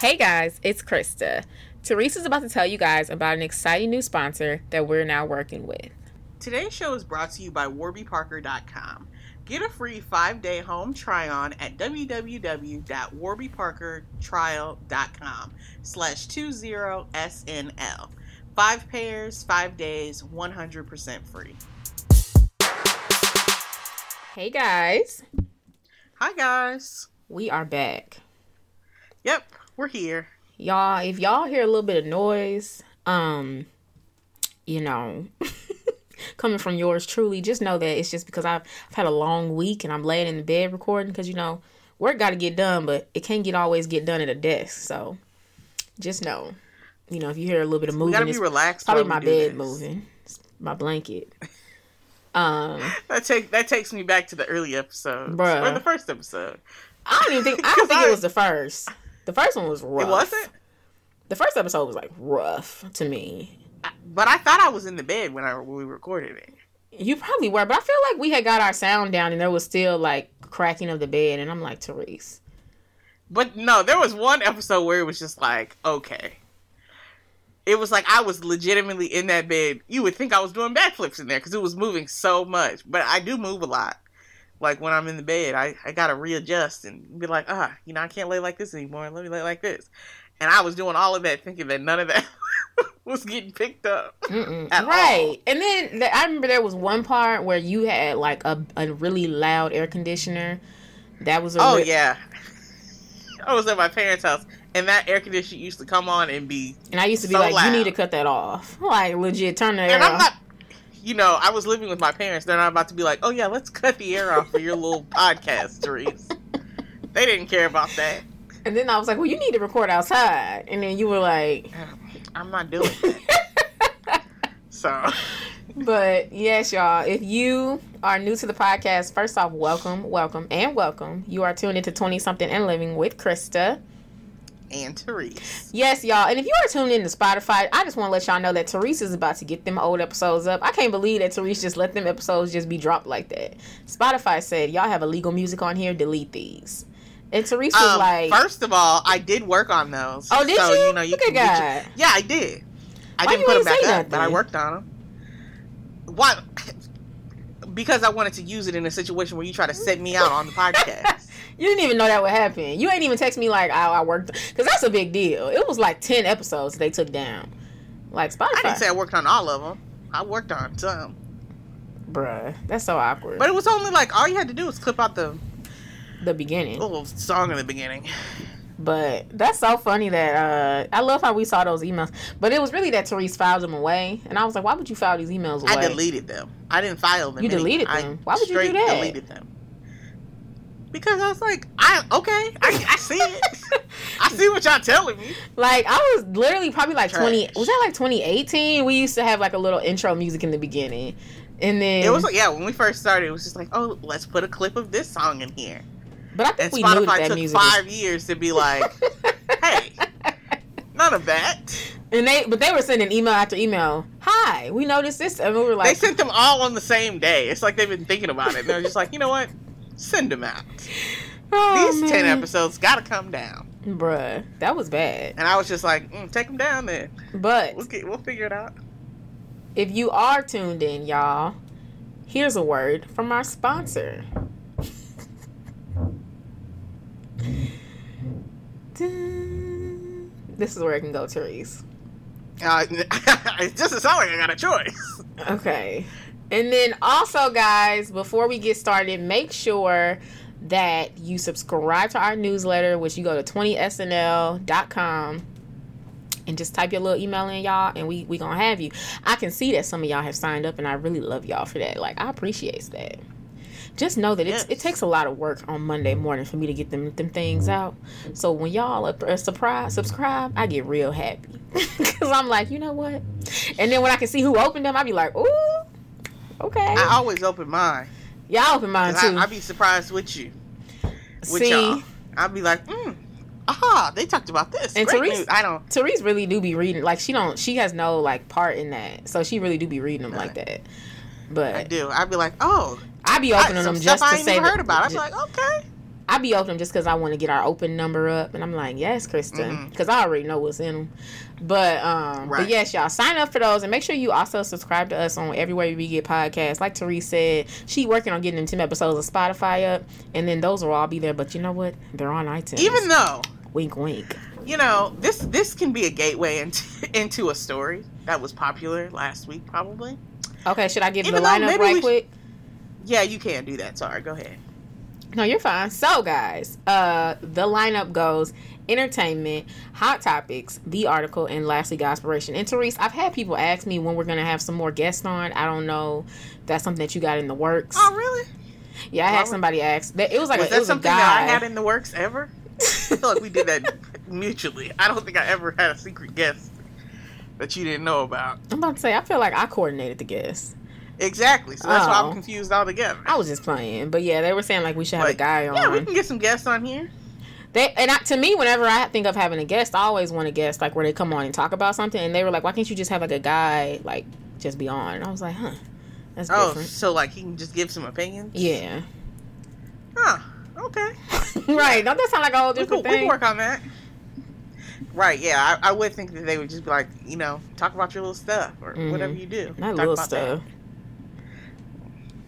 Hey guys, it's Krista. Therese's about to tell you guys about an exciting new sponsor that we're now working with. Today's show is brought to you by warbyparker.com. Get a free five day home try on at www.warbyparkertrial.com slash 20SNL. Five pairs, five days, 100% free. Hey guys, Hi, guys. we are back. Yep, we're here. Y'all, if y'all hear a little bit of noise, um, you know, coming from yours truly, just know that it's just because I've, I've had a long week and I'm laying in the bed recording because, you know, work got to get done, but it can't get always get done at a desk. So just know, you know, if you hear a little bit of moving, gotta be it's relaxed. probably my bed this. moving, It's my blanket. Um, That take that takes me back to the early episode or the first episode. I don't even think I don't think I- it was the first. The first one was rough. It wasn't, The first episode was like rough to me. but I thought I was in the bed when I when we recorded it. You probably were, but I feel like we had got our sound down and there was still like cracking of the bed, and I'm like, Therese. But no, there was one episode where it was just like, okay. It was like I was legitimately in that bed. You would think I was doing backflips in there because it was moving so much. But I do move a lot. Like when I'm in the bed, I, I gotta readjust and be like, ah, you know, I can't lay like this anymore. Let me lay like this. And I was doing all of that thinking that none of that was getting picked up. Right. all. And then the, I remember there was one part where you had like a, a really loud air conditioner. That was a Oh re- yeah. I was at my parents' house and that air conditioner used to come on and be And I used to be so like, you need to cut that off. Like legit, turn the air And I'm off. not, you know, I was living with my parents. They're not about to be like, oh yeah, let's cut the air off for your little podcast, Therese. They didn't care about that. And then I was like, well, you need to record outside. And then you were like, I'm not doing that. So, But yes, y'all, if you are new to the podcast, first off, welcome, welcome, and welcome. You are tuned into 20 something and living with Krista. And Therese. Yes, y'all. And if you are tuned in to Spotify, I just want to let y'all know that Therese is about to get them old episodes up. I can't believe that Therese just let them episodes just be dropped like that. Spotify said, y'all have illegal music on here, delete these. And Therese was Um, like, first of all, I did work on those. Oh, did so, you? You know, you Look can at get your- yeah, I did. I Why didn't put them back up, but I worked on them. What? Because I wanted to use it in a situation where you try to set me out on the podcast. you didn't even know that would happen. You ain't even text me like, oh, I worked. Because that's a big deal. It was like 10 episodes they took down. Like Spotify. I didn't say I worked on all of them. I worked on some. Bruh, that's so awkward. But it was only like all you had to do was clip out the the beginning. little song in the beginning. But that's so funny that uh I love how we saw those emails. But it was really that Therese filed them away. And I was like, why would you file these emails away? I deleted them. I didn't file them. You anymore. deleted I them? Why would you do that? Deleted them because I was like, I okay, I, I see it. I see what y'all telling me. Like I was literally probably like Trash. twenty was that like twenty eighteen? We used to have like a little intro music in the beginning. And then It was like, yeah, when we first started, it was just like, oh, let's put a clip of this song in here. But I think And we knew that, Spotify that took music five years to be like, hey, none of that. And they but they were sending email after email. Hi, we noticed this and we were like, They sent them all on the same day. It's like they've been thinking about it. They're just like, you know what? Send them out. oh, These ten episodes got to come down. Bruh, that was bad. And I was just like, mm, take them down then. But We'll get, we'll figure it out. if you are tuned in, y'all, here's a word from our sponsor. This is where it can go, Therese. Uh, it doesn't sound like I got a choice. Okay. And then also, guys, before we get started, make sure that you subscribe to our newsletter, which you go to 20snl.com and just type your little email in, y'all, and we we gonna have you. I can see that some of y'all have signed up, and I really love y'all for that. Like, I appreciate that. Just know that it's, Yes. it takes a lot of work on Monday morning for me to get them them things out. So when y'all are, are uh, surprised, subscribe, I get real happy because I'm like, you know what? And then when I can see who opened them, I be like, ooh, okay. I always open mine. Y'all open mine too. I, I be surprised with you. With see, y'all. I'd be like, mm, aha, they talked about this. And Great Therese- news. I don't. Therese really do be reading. Like she don't. She has no like part in that. So she really do be reading them like that. But I do. I'd be like, oh, I'd be opening some them just I to ain't say heard about. I was like, okay. I be open just because I want to get our open number up, and I'm like, yes, Kristen, because I already know what's in them. But um, Right. but yes, y'all sign up for those, and make sure you also subscribe to us on everywhere we get podcasts. Like Therese said, she working on getting them ten episodes of Spotify up, and then those will all be there. But you know what? They're on iTunes. Even though wink, wink. you know this this can be a gateway into into a story that was popular last week, probably. Okay, should I give Even the lineup right sh- quick? Yeah, you can do that. Sorry, go ahead. No, you're fine. So, guys, uh, the lineup goes entertainment, hot topics, the article, and lastly, Godspiration. And Therese, I've had people ask me when we're gonna have some more guests on. I don't know. if That's something that you got in the works. Oh, really? yeah, I had somebody ask. That it was like was a, that was something that I had in the works ever? I feel like we did that mutually. I don't think I ever had a secret guest that you didn't know about. I'm about to say, I feel like I coordinated the guests. Exactly. So that's why Oh. I'm confused altogether. I was just playing, but yeah, they were saying like we should have a guy on. Yeah, we can get some guests on here. They and I, to me, whenever I think of having a guest, I always want a guest like where they come on and talk about something. And they were like, "Why can't you just have like a guy like just be on?" And I was like, "Huh, that's Oh, different." so like he can just give some opinions? Yeah, Huh. Okay. right. Don't that sound like a whole We different can, we can thing? work on that. Right, yeah. I, I would think that they would just be like, you know, talk about your little stuff or Mhm. whatever you do. Not Talk little about stuff.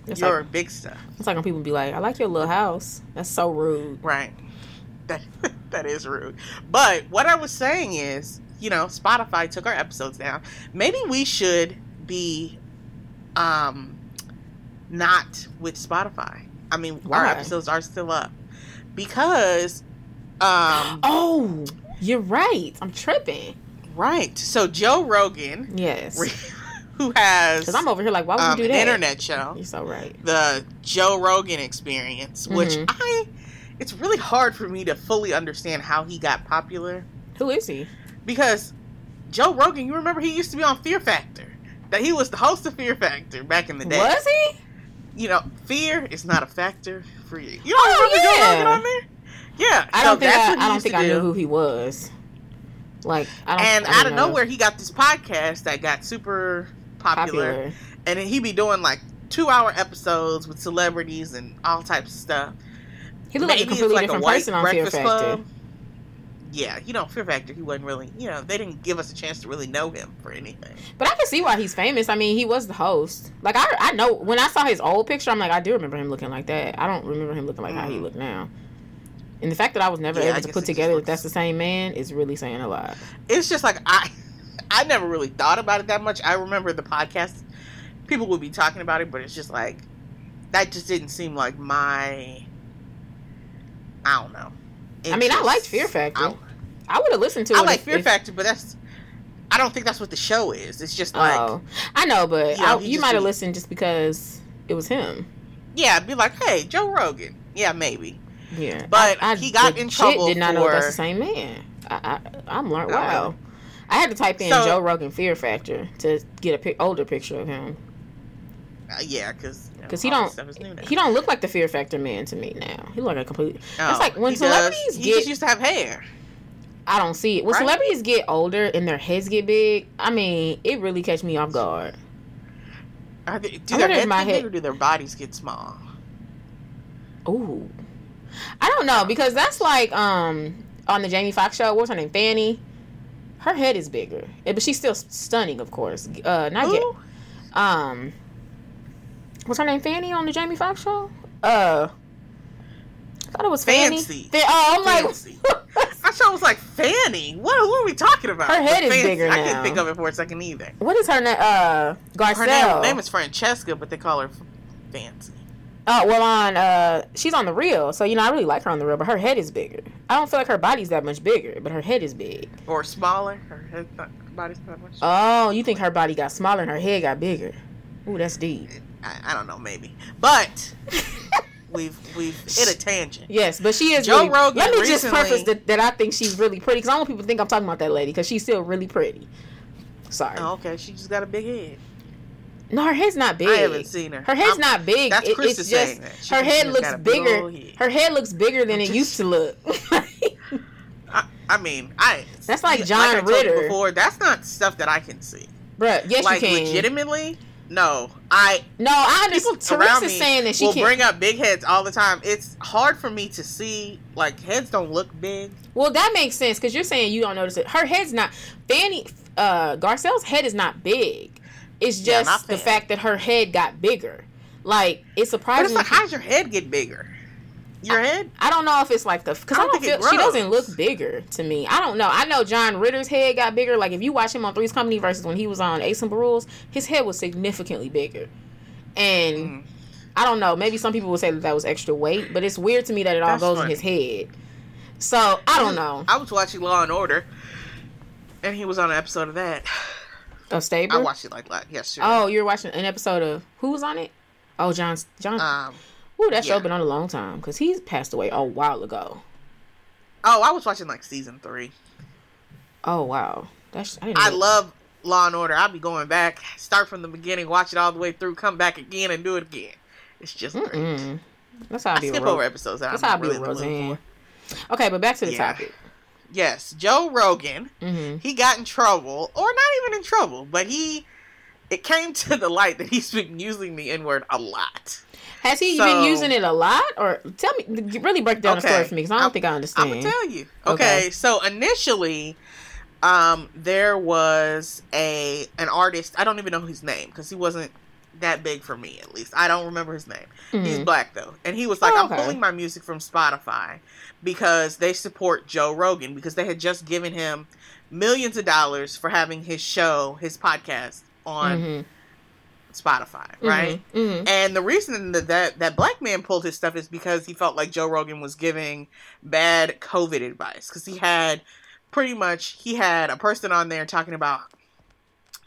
That. It's Your like, big stuff. it's like when people be like, "I like your little house." That's so rude. Right. That that is rude. But what I was saying is, you know, Spotify took our episodes down. Maybe we should be um not with Spotify. I mean, our episodes are still up. Because um Oh, you're right. I'm tripping. right. So Joe Rogan Yes, who has because I'm over here like, why would um, you do that? internet show, You're so right. the Joe Rogan experience, which Mhm. I it's really hard for me to fully understand how he got popular. Who is he? because Joe Rogan, you remember he used to be on Fear Factor. That he was the host of Fear Factor back in the day. Was he? You know, fear is not a factor for you. You don't Oh, remember Joe yeah. Rogan on there? Yeah, I so don't think I, I don't think I knew do. who he was. Like, I don't. And I out of know. nowhere, he got this podcast that got super popular, popular. and then he be doing like two-hour episodes with celebrities and all types of stuff. He looked like a Maybe completely like different white person on Fear Breakfast Factor. Club. Yeah, you know, Fear Factor, he wasn't really, you know, they didn't give us a chance to really know him for anything. But I can see why he's famous. I mean, he was the host. Like I, I know when I saw his old picture, I'm like, I do remember him looking like that. I don't remember him looking like how he Mhm. look now. And the fact that I was never Yeah, able to put together that that's the same man is really saying a lot. it's just like I I never really thought about it that much. I remember the podcast people would be talking about it, but it's just like that just didn't seem like my I don't know. I mean, I just- liked Fear Factor. I, I would have listened to I it. like if- Fear if- Factor, but that's I don't think that's what the show is. It's just like oh, I know, but you know, you might have listened just because it was him. yeah, I'd be like, hey, Joe Rogan. Yeah, maybe. Yeah, But I, I he got in trouble Did not know that's the same man. I, I I'm learned. Oh, Wow. I had to type in So- Joe Rogan Fear Factor to get a pic- older picture of him. Uh, yeah, because 'Cause he don't- Stuff is new now. He don't look like the Fear Factor man to me now. He look like a complete. Oh, like when he celebrities he get- just used to have hair. I don't see it. When Right? celebrities get older and their heads get big, I mean, it really catch me off guard. Are they, do I their heads get big or do their bodies get small? Ooh, I don't know because that's like um on the Jamie Foxx show. What's her name? Fanny. Her head is bigger, but she's still stunning, of course. Uh, not yet. Um, what's her name? Fanny on the Jamie Foxx show. Uh, I thought it was Fanny. Fancy. Fa- oh, I'm Fancy. like, I thought it was like Fanny. What, who are we talking about? Her head But is bigger I now. couldn't think of it for a second either. what is her name? Uh, Garcelle. Her name, name is Francesca, but they call her Fancy. Oh well, on uh, she's on the real, so you know I really like her on the real, but her head is bigger. I don't feel like her body's that much bigger, but her head is big. Or smaller. Her head, not, her body's not much. Oh, you think her body got smaller and her head got bigger? Ooh, that's deep. I, I don't know, maybe. But we've we've hit a tangent. Yes, but she is. Joe really, Rogan Let me just recently- preface that, that I think she's really pretty because I don't want people to think I'm talking about that lady because she's still really pretty. Sorry. Oh, okay, she just got a big head. No, her head's not big. I haven't seen her. Her head's I'm- not big. That's It- Chris it's just saying that. She her head looks got a big bigger. head. Her head looks bigger than I'm it used to look. I, I mean, I. That's like John I told you Ritter. before. That's not stuff that I can see. Bruh, yes like you can. legitimately, no, I No, I understand. Therese's me saying that she will can't. bring up big heads all the time. It's hard for me to see like heads don't look big. well, that makes sense because you're saying you don't notice it. Her head's not. Fanny uh, Garcelle's head is not big. It's just not the fact that her head got bigger. Like it's But it's surprising. like, how's your head get bigger? Your head? I don't know if it's like the because I I don't don't, think it feel she doesn't look bigger to me. I don't know. I know John Ritter's head got bigger. Like if you watch him on Three's Company versus when he was on 8 Simple Rules, his head was significantly bigger. And Mm. I don't know. Maybe some people would say that that was extra weight, but it's weird to me that it all That's goes funny. in his head. So I don't know. I was watching Law and Order, and he was on an episode of that. Of Stabler. I watched it like that yesterday. Oh, you're watching an episode of who was on it? Oh, John. John. Um, Ooh, that show yeah. been on a long time because he's passed away a while ago. oh, I was watching like season three. Oh wow, that's I, I love Law and Order. I'll be going back, start from the beginning, watch it all the way through, come back again, and do it again. It's just great. Mm-mm. That's how I I skip Ro- over episodes. That That's I'm how I really with in the mood Roseanne. Okay, but back to the Yeah. topic. Yes, Joe Rogan. hmm He got in trouble, or not even in trouble, but he. It came to the light that he's been using the N word a lot. Has he So- been using it a lot, or tell me really break down the story for me because I don't I'm- think I understand. I'm gonna tell you. Okay. Okay, so initially, um, there was a an artist. I don't even know his name because he wasn't that big for me. At least I don't remember his name. He's Mhm. black though, and he was like, Oh, "I'm pulling my music from Spotify because they support Joe Rogan because they had just given him millions of dollars for having his show, his podcast on Mhm. Spotify, right?" Mhm. And the reason that, that that black man pulled his stuff is because he felt like Joe Rogan was giving bad COVID advice because he had pretty much he had a person on there talking about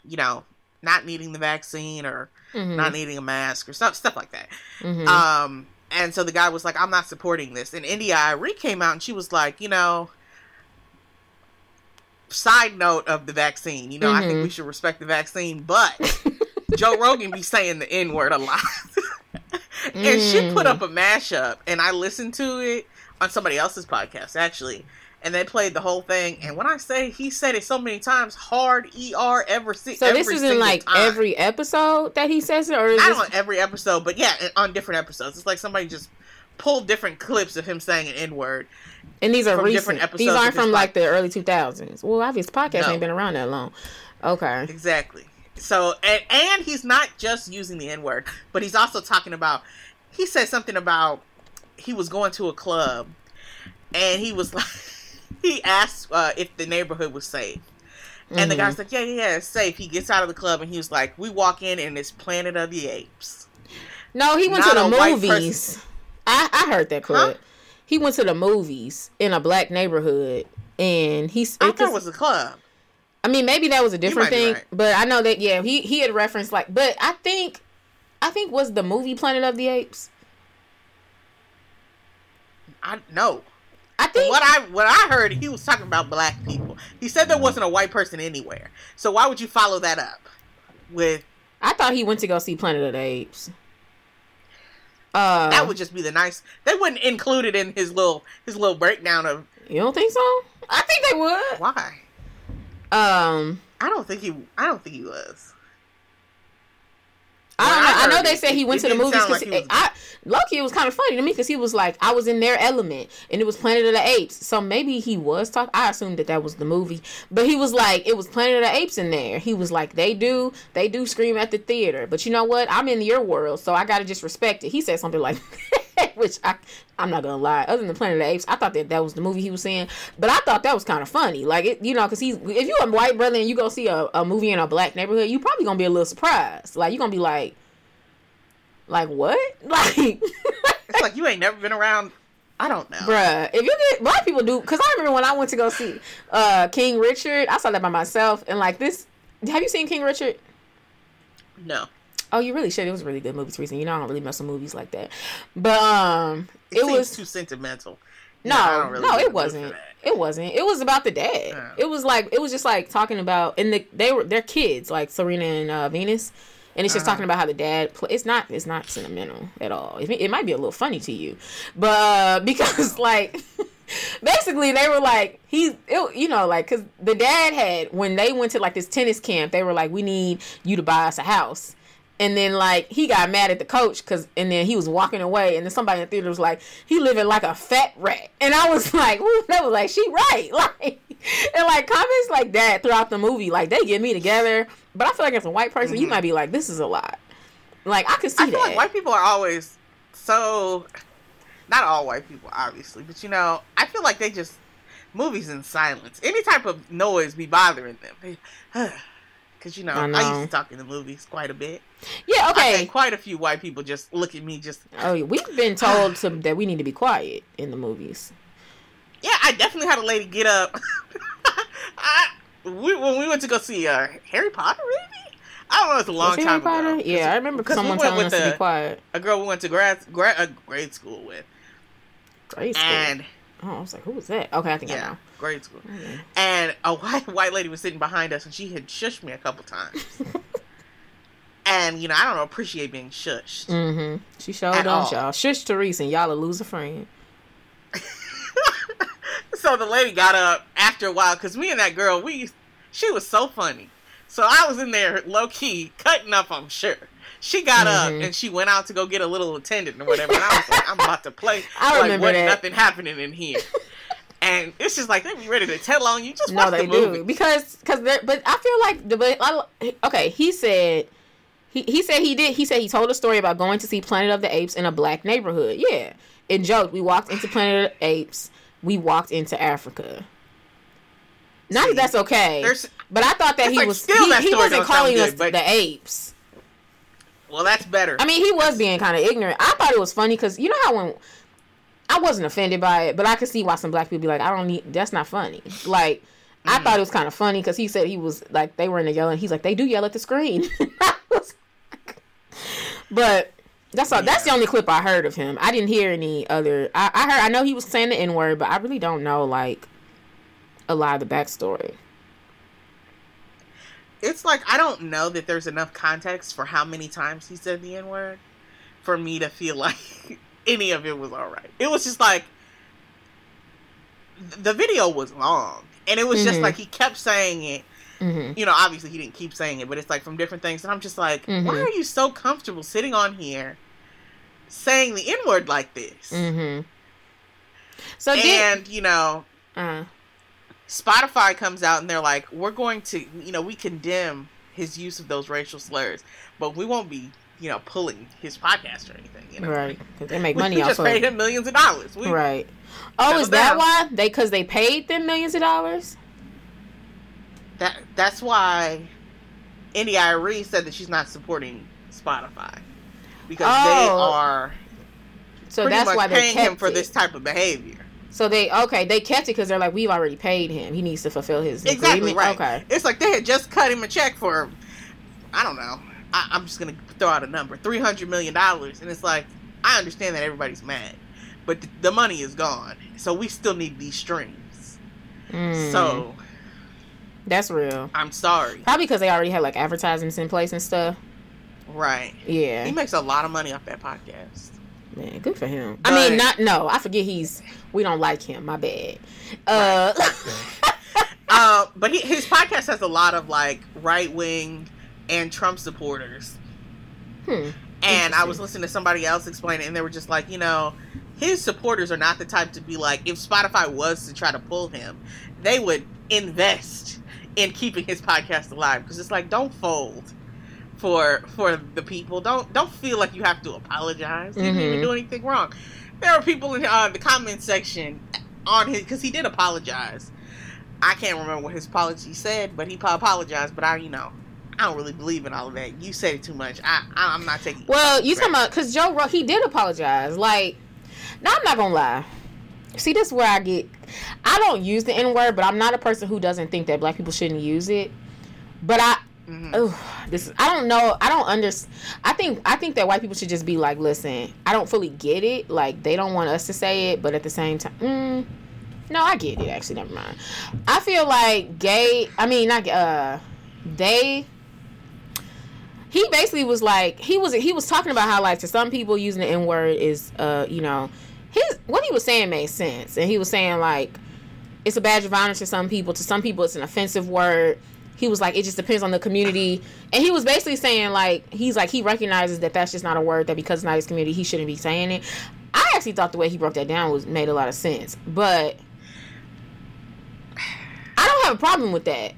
you know not needing the vaccine or Mhm. not needing a mask or stuff stuff like that. Mhm. Um, and so the guy was like, "I'm not supporting this." And India Arie came out and she was like, "You know." Side note of the vaccine, you know, I think Mhm. we should respect the vaccine, but Joe Rogan be saying the N word a lot. and she put Mm. up a mashup, and I listened to it on somebody else's podcast, actually. And they played the whole thing. And when I say he said it so many times, hard ER ever see. so this isn't like time. every episode that he says it, or is Not this, on every episode, but yeah, on different episodes. It's like somebody just pulled different clips of him saying an N word. and these are recent. different episodes These aren't from like the early two thousands. Well, obviously, podcast No. ain't been around that long. Okay. Exactly. So, and, and he's not just using the N word, but he's also talking about. He said something about he was going to a club, and he was like, he asked uh, if the neighborhood was safe, and the Mhm. guy's like, yeah, yeah, yeah, it's safe. He gets out of the club, and he was like, we walk in, and it's Planet of the Apes. No, he went Not to the movies. I, I heard that clip. Huh? He went to the movies in a black neighborhood, and he's. I thought it was a club. I mean, maybe that was a different thing, right. but I know that yeah, he he had referenced like, but I think, I think was the movie Planet of the Apes. I know. I think What I what I heard, he was talking about black people. He said there wasn't a white person anywhere. So why would you follow that up with I thought he went to go see Planet of the Apes. Uh, that would just be the nice. They wouldn't include it in his little his little breakdown of you don't think so? I think they would. why. Um, I don't think he. I don't think he was. I don't When know. I I, know they said he went to the movies because like I Loki. It was kind of funny to me because he was like, I was in their element, and it was Planet of the Apes. So maybe he was talking. I assumed that that was the movie, but he was like, it was Planet of the Apes in there. He was like, they do, they do scream at the theater, but you know what? I'm in your world, so I gotta just respect it. He said something like, which I, I'm not gonna lie. Other than Planet of the Apes, I thought that that was the movie he was saying, but I thought that was kind of funny. Like it, you know, because he's if you're a white brother and you go see a, a movie in a black neighborhood, you probably gonna be a little surprised. Like you're gonna be like. Like what? Like, It's like you ain't never been around. I don't know. bruh, if you get black people do, because I remember when I went to go see uh King Richard, I saw that by myself, and like this. Have you seen King Richard? No. Oh, you really should. It was a really good movie, Teresa. You know, I don't really mess with movies like that, but um, It, it, was too sentimental. no, Yeah, really no, it the mood for wasn't. It wasn't. It was about the dad. Yeah. It was like it was just like talking about, and the, they were they're kids, like Serena and uh, Venus, and it's just Uh-huh. talking about how the dad. Play, it's not. It's not sentimental at all. It, it might be a little funny to you, but uh, because like. Basically, they were like he, it, you know, like because the dad had when they went to like this tennis camp, they were like, "We need you to buy us a house," And then like he got mad at the coach because and then he was walking away and then somebody in the theater was like he living like a fat rat and I was like Ooh, that was like she right like and like comments like that throughout the movie like they get me together but I feel like as a white person you Mhm. might be like this is a lot like I could see I feel that like white people are always so. Not all white people, obviously, but you know, I feel like they just movies in silence. Any type of noise be bothering them. Because you know, I I, used to talk in the movies quite a bit. yeah okay quite a few white people just look at me just. oh yeah, we've been told to, that we need to be quiet in the movies Yeah, I definitely had a lady get up. I, we, when we went to go see uh, Harry Potter, maybe I don't know. It's a long Was time Harry Potter? ago. yeah I remember because we someone went telling with us to be quiet A girl we went to grad, grad uh, grade school with, grade school and oh I was like who was that okay I think I know grade school. Okay. and a white white lady was sitting behind us, and she had shushed me a couple times. and you know, I don't appreciate being shushed. Mm-hmm. She showed At on all. y'all. Shush Therese and y'all will lose a friend. so the lady got up after a while because me and that girl, we she was so funny. So I was in there low key cutting up. I'm sure. She got Mhm. up and she went out to go get a little attendant or whatever. And I was like, I'm about to play. I like, remember what, that. Nothing happening in here. And it's just like they be ready to tell on you. Just No, watch they the movie. do because because but I feel like the but I, okay. He said he he said he did. He said he told a story about going to see Planet of the Apes in a black neighborhood. Yeah, and joked we walked into Planet of the Apes. We walked into Africa. Not See, that that's okay, but I thought that he like, was still he, he wasn't calling good, us but- the apes. well, that's better. I mean, he was being kind of ignorant. I thought it was funny because you know how when I wasn't offended by it, but I could see why some black people be like, I don't need. That's not funny. Like I Mm. thought it was kind of funny because he said he was like they were in the yelling. He's like they do yell at the screen. Like- but that's all. That's the only clip I heard of him. I didn't hear any other. I, I heard. I know he was saying the n word, but I really don't know like a lot of the backstory. it's like I don't know that there's enough context for how many times he said the N word for me to feel like any of it was all right. It was just like the video was long, and it was just Mhm. like he kept saying it. hmm You know, obviously he didn't keep saying it, but it's like from different things, and I'm just like, Mhm. why are you so comfortable sitting on here saying the N word like this? hmm So did And you know, uh, Spotify comes out and they're like, we're going to, you know, we condemn his use of those racial slurs, but we won't be, you know, pulling his podcast or anything. You know, right because they make money we off just of paid him millions of dollars. We, Right. Oh, is that down. why they? Because they paid them millions of dollars. That that's why Indy Arie said that she's not supporting Spotify because they Oh. are So that's why they paying kept him for it. this type of behavior. So they okay, they kept it because they're like, we've already paid him. He needs to fulfill his Exactly agreement. right. Okay. It's like they had just cut him a check for, I don't know. I, I'm just gonna throw out a number, three hundred million dollars, and it's like I understand that everybody's mad, but th- the money is gone, so we still need these streams. Mm, So that's real. I'm sorry, Probably because they already had like advertisements in place and stuff. right? Yeah. He makes a lot of money off that podcast. Man, good for him. I mean, not no. I forget he's. We don't like him. My bad. Uh, uh, but he, his podcast has a lot of like right wing and Trump supporters. hmm. And I was listening to somebody else explain it, and they were just like, you know, his supporters are not the type to be like, if Spotify was to try to pull him, they would invest in keeping his podcast alive because it's like, don't fold for for the people. Don't don't feel like you have to apologize. You didn't even do anything wrong. There are people in uh, the comment section on his because he did apologize. I can't remember what his apology said, but he apologized. But I, you know, I don't really believe in all of that. You said it too much. I, I I'm not taking. Well, you talking about because Joe Ro- he did apologize. Like, now I'm not gonna lie. See, this is where I get. I don't use the N word, but I'm not a person who doesn't think that black people shouldn't use it. But I, Mhm. oh, this is. I don't know. I don't understand. I think. I think that white people should just be like, listen. I don't fully get it. Like they don't want us to say it, but at the same time, mm, no, I get it. Actually, never mind. I feel like gay. I mean, not uh, they he basically was like he was he was talking about how like to some people using the n word is uh you know his what he was saying made sense. And he was saying like it's a badge of honor to some people. To some people it's an offensive word. He was like, it just depends on the community, and he was basically saying like, he's like he recognizes that that's just not a word that because it's not his community, he shouldn't be saying it. I actually thought the way he broke that down was made a lot of sense, but I don't have a problem with that.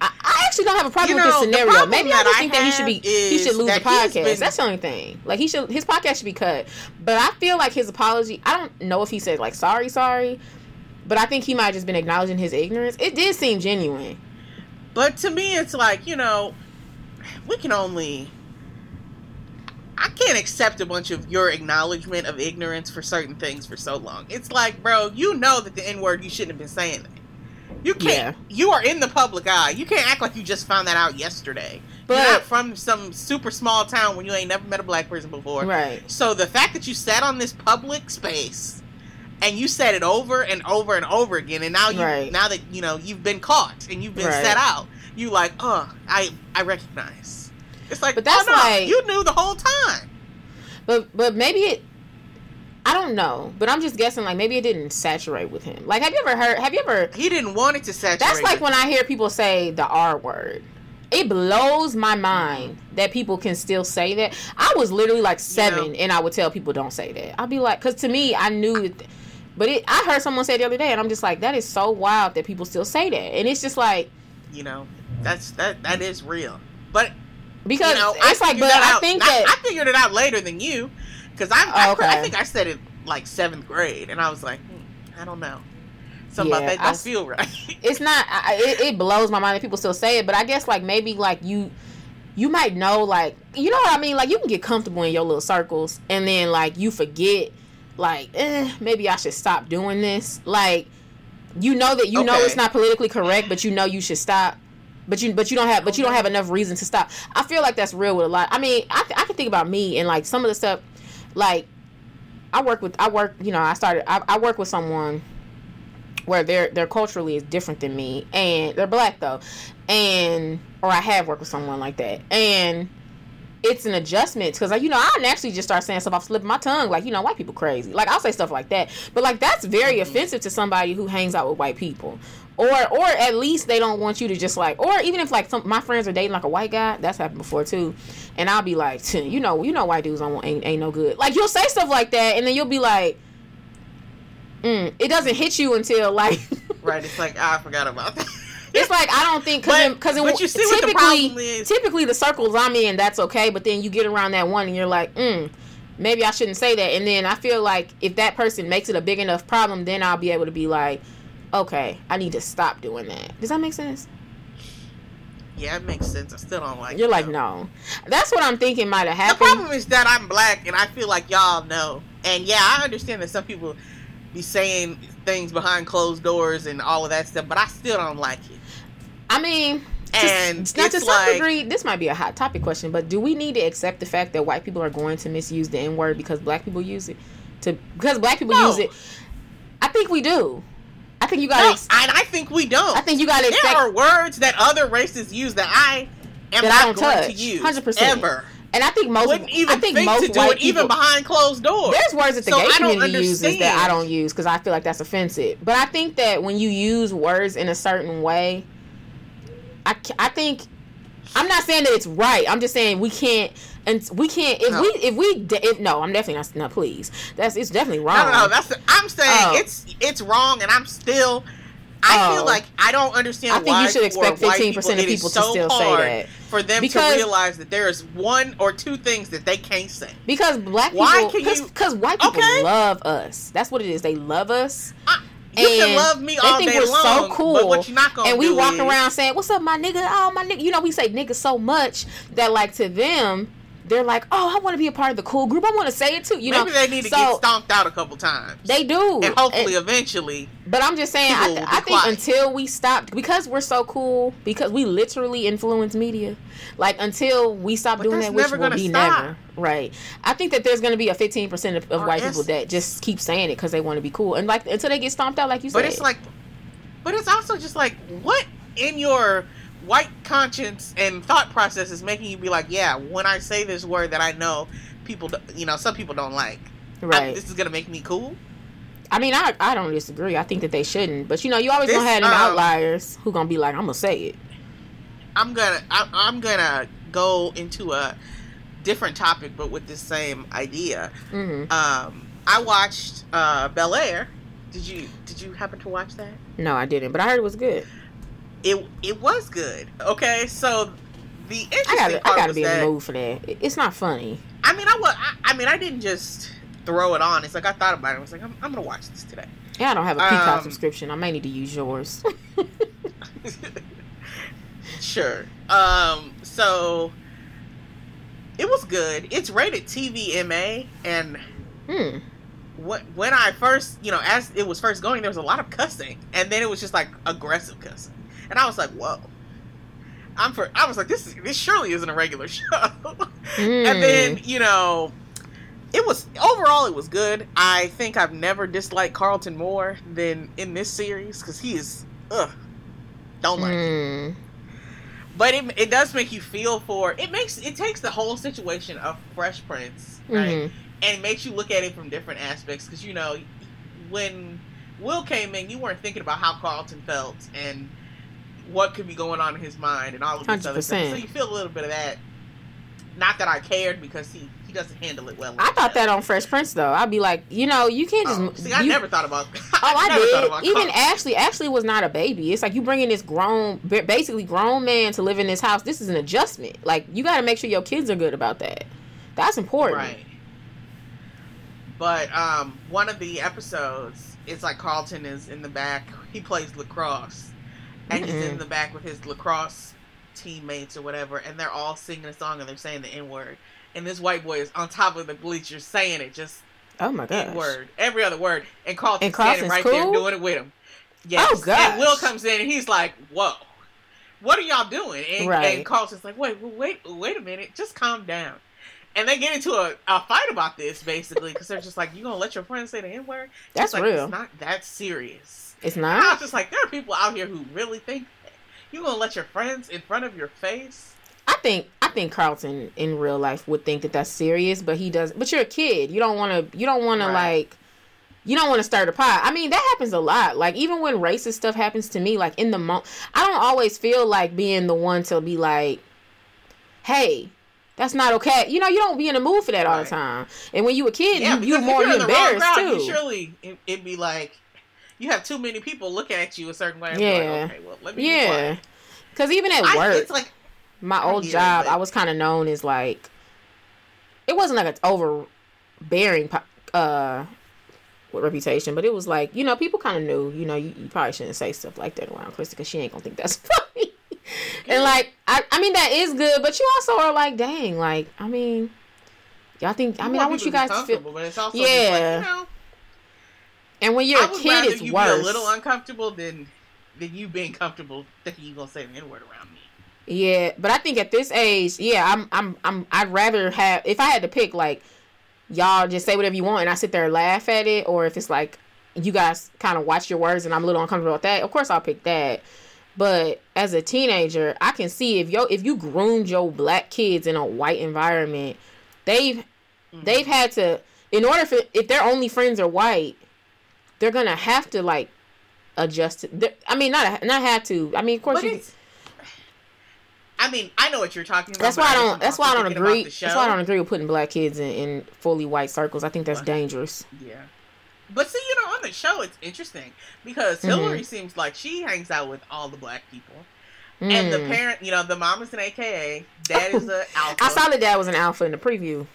I, I actually don't have a problem You with this scenario. Maybe I just I think that he should be he should lose the podcast. been- That's the only thing. Like he should his podcast should be cut. But I feel like his apology. I don't know if he said like sorry, sorry, but I think he might have just been acknowledging his ignorance. It did seem genuine. But to me, it's like, you know, we can only. I can't accept a bunch of your acknowledgement of ignorance for certain things for so long. It's like, bro, you know that the N word, you shouldn't have been saying that. You can't. You are in the public eye. You can't act like you just found that out yesterday. But- You're not from some super small town where you ain't never met a black person before. Right. So the fact that you sat on this public space and you said it over and over and over again, and now you Right. now that you know you've been caught and you've been Right. set out, you like, oh, I I recognize. It's like, But that's oh, no, like- you knew the whole time. But but maybe it. I don't know, but I'm just guessing. Like maybe it didn't saturate with him. Like have you ever heard? Have you ever? He didn't want it to saturate. That's like when I hear people say the R word. It blows my mind that people can still say that. I was literally like seven, and I would tell people don't say that. I'd be like, because to me, I knew. But it, I heard someone say the other day, and I'm just like, that is so wild that people still say that, and it's just like you know, that's that that is real. But because you know, it's I like, but I think I, that I figured it out later than you, because I'm. I, Oh, okay. I think I said it like seventh grade, and I was like, hmm, I don't know, something Yeah, about that I don't s- feel right. it's not I, I- it, it blows my mind that people still say it but i guess like maybe like you you might know like you know what i mean like you can get comfortable in your little circles and then like you forget like eh, maybe i should stop doing this like you know that you know it's not politically correct but you know you should stop but you but you don't have but you don't have enough reason to stop i feel like that's real with a lot i mean i, I can think about me and like some of the stuff like i work with i work you know i started i, I work with someone where they're they're culturally is different than me and they're black though and or i have worked with someone like that and it's an adjustment because like you know i naturally just start saying stuff off slipping my tongue like you know white people crazy like i'll say stuff like that but like that's very mm-hmm. offensive to somebody who hangs out with white people or or at least they don't want you to just like or even if like some my friends are dating like a white guy that's happened before too and i'll be like you know you know white dudes don't want, ain't, ain't no good like you'll say stuff like that and then you'll be like mm, it doesn't hit you until like right? It's like ah, I forgot about that. it's like I don't think because because but you see what the typically problem is? typically the circles I'm in that's okay, but then you get around that one and you're like, mm, maybe I shouldn't say that, and then I feel like if that person makes it a big enough problem, then I'll be able to be like, okay, I need to stop doing that. Does that make sense? yeah, it makes sense. I still don't like. You're it, like, though. no. That's what I'm thinking might have happened. The problem is that I'm black, and I feel like y'all know. And yeah, I understand that some people be saying things behind closed doors and all of that stuff, but I still don't like it. I mean, And to, not to some like- degree, this might be a hot topic question, but do we need to accept the fact that white people are going to misuse the N word because black people use it? To because black people No. use it, I think we do. I think you got No. Ex- and I think we don't. I think you got there expect are words that other races use that I am That not going touch. to use 100%. ever. And I think most, Wouldn't even I think think, most to do white it even behind closed doors. There's words that the So gay community uses that I don't use because I feel like that's offensive. But I think that when you use words in a certain way, I, I think I'm not saying that it's right. I'm just saying we can't and we can't if No. we if we de- if, no I'm definitely not no please that's it's definitely wrong. No, no, no. That's I'm saying Oh. it's it's wrong, and I'm still. I Oh. feel like I don't understand. I think why you should expect white 15% of people to so still say that. for them Because- to realize that there is one or two things that they can't say. because black Why people because white people Okay. love us. That's what it is. They love us. I, you And can love me they all think day we're long, so cool, but what you're not gonna and we do walk is- around saying, "What's up, my nigga?" Oh, my nigga. You know, we say nigga so much that like to them, they're like, "Oh, I want to be a part of the cool group. I want to say it too." You Maybe know, they need to so get stomped out a couple times, they do, and hopefully, And- eventually, but I'm just saying, I, th- I think until we stop, because we're so cool, because we literally influence media. Like until we stop But doing that, which will be stop. never right. I think that there's going to be a 15 percent of, of white people that just keep saying it because they want to be cool, and like until they get stomped out, like you but said. it's like, but it's also just like, what in your white conscience and thought process is making you be like, yeah, when I say this word that I know people, you know, some people don't like, I- right. this is gonna make me cool. I mean, I I don't disagree. I think that they shouldn't, but you know, you always This, gonna have um, outliers who gonna be like, I'm gonna say it. I'm gonna I, I'm gonna go into a different topic, but with the same idea. hmm Um, I watched uh, Bel Air. Did you Did you happen to watch that? No, I didn't, but I heard it was good. It It was good. Okay, so the interesting I gotta, I gotta was be in the mood for that. It's not funny. I mean, I was. I, I mean, I didn't just throw it on. It's like I thought about it. I was like, I'm, I'm gonna watch this today. Yeah, I don't have a Peacock Um, subscription. I may need to use yours. sure. Um. So it was good. It's rated TVMA, and hmm. what when I first, you know, as it was first going, there was a lot of cussing, and then it was just like aggressive cussing, and I was like, whoa. I'm for. I was like, this is this surely isn't a regular show. and then you know, it was overall it was good. I think I've never disliked Carlton more than in this series because he is ugh, don't like. him. Hmm. But it it does make you feel for it makes it takes the whole situation of Fresh Prince right Mhm. and it makes you look at it from different aspects because you know when Will came in you weren't thinking about how Carlton felt and what could be going on in his mind and all of these other things. 100%. So you feel a little bit of that. Not that I cared because he he doesn't handle it well. I thought that on Fresh Prince though. I'd be like, you know, you can't just. Oh, see, I you- never thought about. That. Oh, I, never thought did. Even. Ashley, Ashley was not a baby. It's like you bringing this grown, basically grown man to live in this house. This is an adjustment. Like you got to make sure your kids are good about that. That's important. Right. But um, one of the episodes, it's like Carlton is in the back. He plays lacrosse, and he's in the back with his lacrosse teammates or whatever, and they're all singing a song and they're saying the N word. And this white boy is on top of the bleachers saying it, just Oh my god, word, every other word, and Carlton's And standing Carlton's right there doing it with him. Yes. Oh, gosh. And Will comes in and he's like, "Whoa, what are y'all doing?" And, Right. and Carlton's like, "Wait, wait, wait a minute, just calm down." And they get into a, a fight about this basically because they're just like, "You gonna let your friend say the N word?" That's like, real. It's not that serious. It's And I not. was just like, there are people out here who really think that. You gonna let your friends in front of your face? I think I think Carlton in real life would think that that's serious, but he does. But you're a kid. You don't want to. You don't want Right. to like. You don't want to start a pot. I mean, that happens a lot. Like even when racist stuff happens to me, like in the moment, I don't always feel like being the one to be like, "Hey, that's not okay." You know, you don't be in the mood for that all the time. And when you a kid, Yeah, you, you're more you're in the wrong embarrassed crowd, too. surely it, it'd be like you have too many people looking at you a certain way. and be Yeah. Like, okay, well, let me. Yeah, because even at I, work, it's like my I old it, job, but- I was kind of known as like, it wasn't like an overbearing uh reputation, but it was like you know people kind of knew. You know, you, you probably shouldn't say stuff like that around Krista because she ain't gonna think that's funny. and like, I, I mean that is good, but you also are like, dang, like I mean, y'all think I mean I want you guys to feel. but it's also Yeah. like, you know, And when you're I a would kid, it's you worse. be a little uncomfortable than than you being comfortable that you gonna say the N word around me. Yeah, but I think at this age, yeah, I'm I'm I'm I'd rather have if I had to pick like y'all just say whatever you want and I sit there and laugh at it or if it's like you guys kind of watch your words and I'm a little uncomfortable with that, of course I'll pick that. But as a teenager, I can see if yo if you groomed your black kids in a white environment, they've Mm-hmm. they've had to in order for if their only friends are white, they're gonna have to like adjust. To, I mean, not not have to. I mean, of course But you. I mean, I know what you're talking about. That's why I don't. That's why I don't agree. That's why I don't agree with putting black kids in, in fully white circles. I think that's dangerous. Yeah. But see, you know, on the show, it's interesting because Mhm. Hillary seems like she hangs out with all the black people. And the Mm. parent, you know, the mom is an AKA, dad is a alpha. I saw the dad was an alpha in the preview.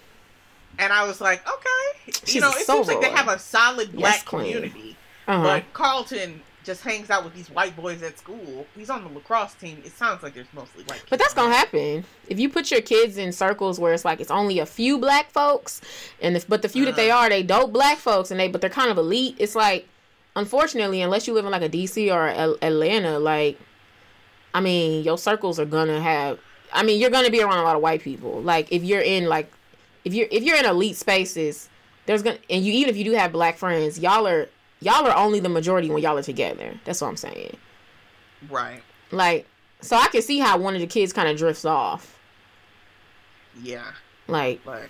And I was like, okay. She's you know, it seems like they have a solid black Yes, community. Uh-huh. But Carlton just hangs out with these white boys at school. He's on the lacrosse team. It sounds like there's mostly white But that's gonna happen if you put your kids in circles where it's like it's only a few black folks, and if, but the few that they Uh-huh. are, they dope black folks, and they but they're kind of elite. It's like, unfortunately, unless you live in like a DC or Al- Atlanta, like, I mean, your circles are gonna have. I mean, you're gonna be around a lot of white people. Like if you're in like, if you're if you're in elite spaces, there's gonna and you even if you do have black friends, y'all are y'all are only the majority when y'all are together. That's what I'm saying. Right. Like, so I can see how one of the kids kind of drifts off. Yeah. Like, But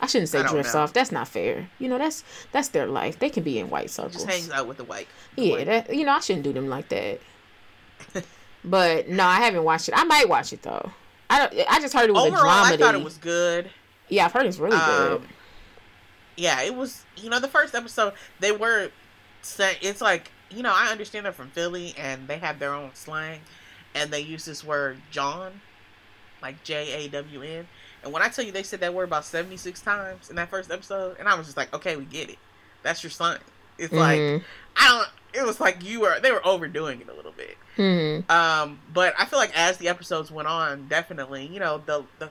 I shouldn't say I drifts know. off. That's not fair. You know, that's that's their life. They can be in white circles. just hangs out with the white. the yeah, white- that you know, I shouldn't do them like that. But no, I haven't watched it. I might watch it though. I don't. I just heard it was Overall, a dramedy. I thought it was good. Yeah, I've heard it's really good. Um, yeah, it was. You know, the first episode they were. Say, it's like you know, I understand they're from Philly and they have their own slang, and they use this word jawn, like J A W N. And when I tell you they said that word about seventy six times in that first episode, and I was just like, okay, we get it. That's your slang. It's like Mhm. I don't. It was like you were. They were overdoing it a little bit. Mhm. Um, but I feel like as the episodes went on, definitely, you know, the the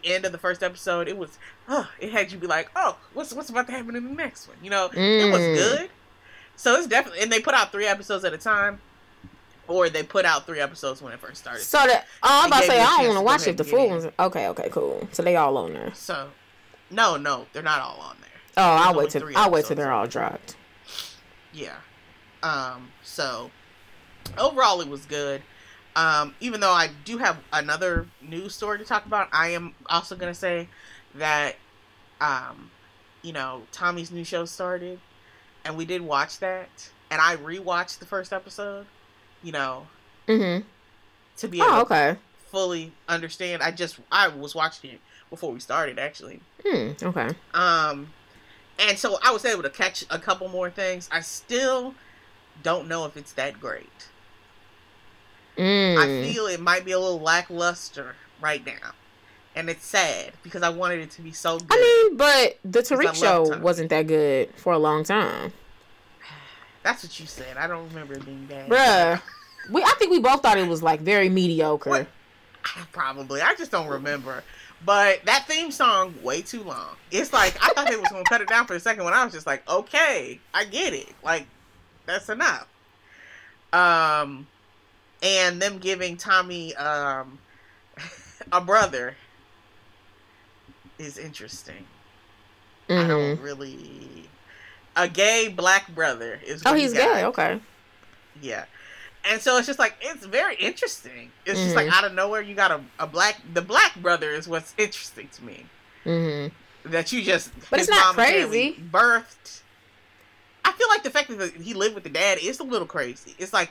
the end of the first episode, it was, oh, it had you be like, oh, what's what's about to happen in the next one? You know, it was Mm. good. So it's definitely, and they put out three episodes at a time, or they put out three episodes when it first started. So that oh, I'm about to say I don't want to watch it. The full ones. Okay, okay, cool. So they all on there. So, no, no, they're not all on there. Oh, I'll wait till I'll wait till they're all dropped. Yeah. Um, so overall it was good. Um, even though I do have another news story to talk about, I am also gonna say that um, you know, Tommy's new show started and we did watch that and I rewatched the first episode, you know, Mm-hmm. to be able Oh, to okay. fully understand. I just I was watching it before we started actually. Hmm. Okay. Um, and so I was able to catch a couple more things. I still don't know if it's that great. Mm. I feel it might be a little lackluster right now. And it's sad because I wanted it to be so good. I mean, but the Tariq show wasn't that good for a long time, That's what you said. I don't remember it being bad. bruh. We I think we both thought it was like very mediocre. What? Probably. I just don't remember. But that theme song, way too long. It's like, I thought they was going to cut it down for the second one. I was just like, okay, I get it. Like, that's enough. Um, and them giving Tommy um, a brother is interesting. I Mhm. don't really. A gay black brother is. Oh, what he gay. Okay. Yeah. And so it's just like it's very interesting. It's just like Mhm. out of nowhere you got a, a black the black brother is what's interesting to me. Mm-hmm. That you just But it's not crazy. Birthed. I feel like the fact that he lived with the dad is a little crazy. It's like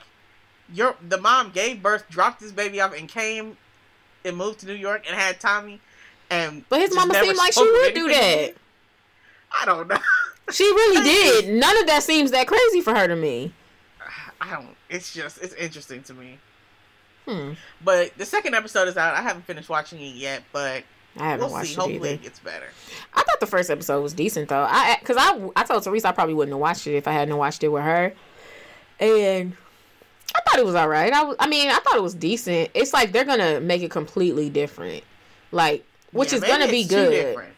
your the mom gave birth, dropped this baby off, and came and moved to New York and had Tommy. And But his mama seemed like she would do that. I don't know. She really did. None of that seems that crazy for her to me. I don't. It's just it's interesting to me. Hmm. But the second episode is out. I haven't finished watching it yet, but I haven't we'll watched see. it Hopefully, either. it gets better. I thought the first episode was decent though. I because I I told Teresa I probably wouldn't have watched it if I hadn't watched it with her, and I thought it was all right. I was, I mean I thought it was decent. It's like they're gonna make it completely different, like which Yeah, is gonna be good. different.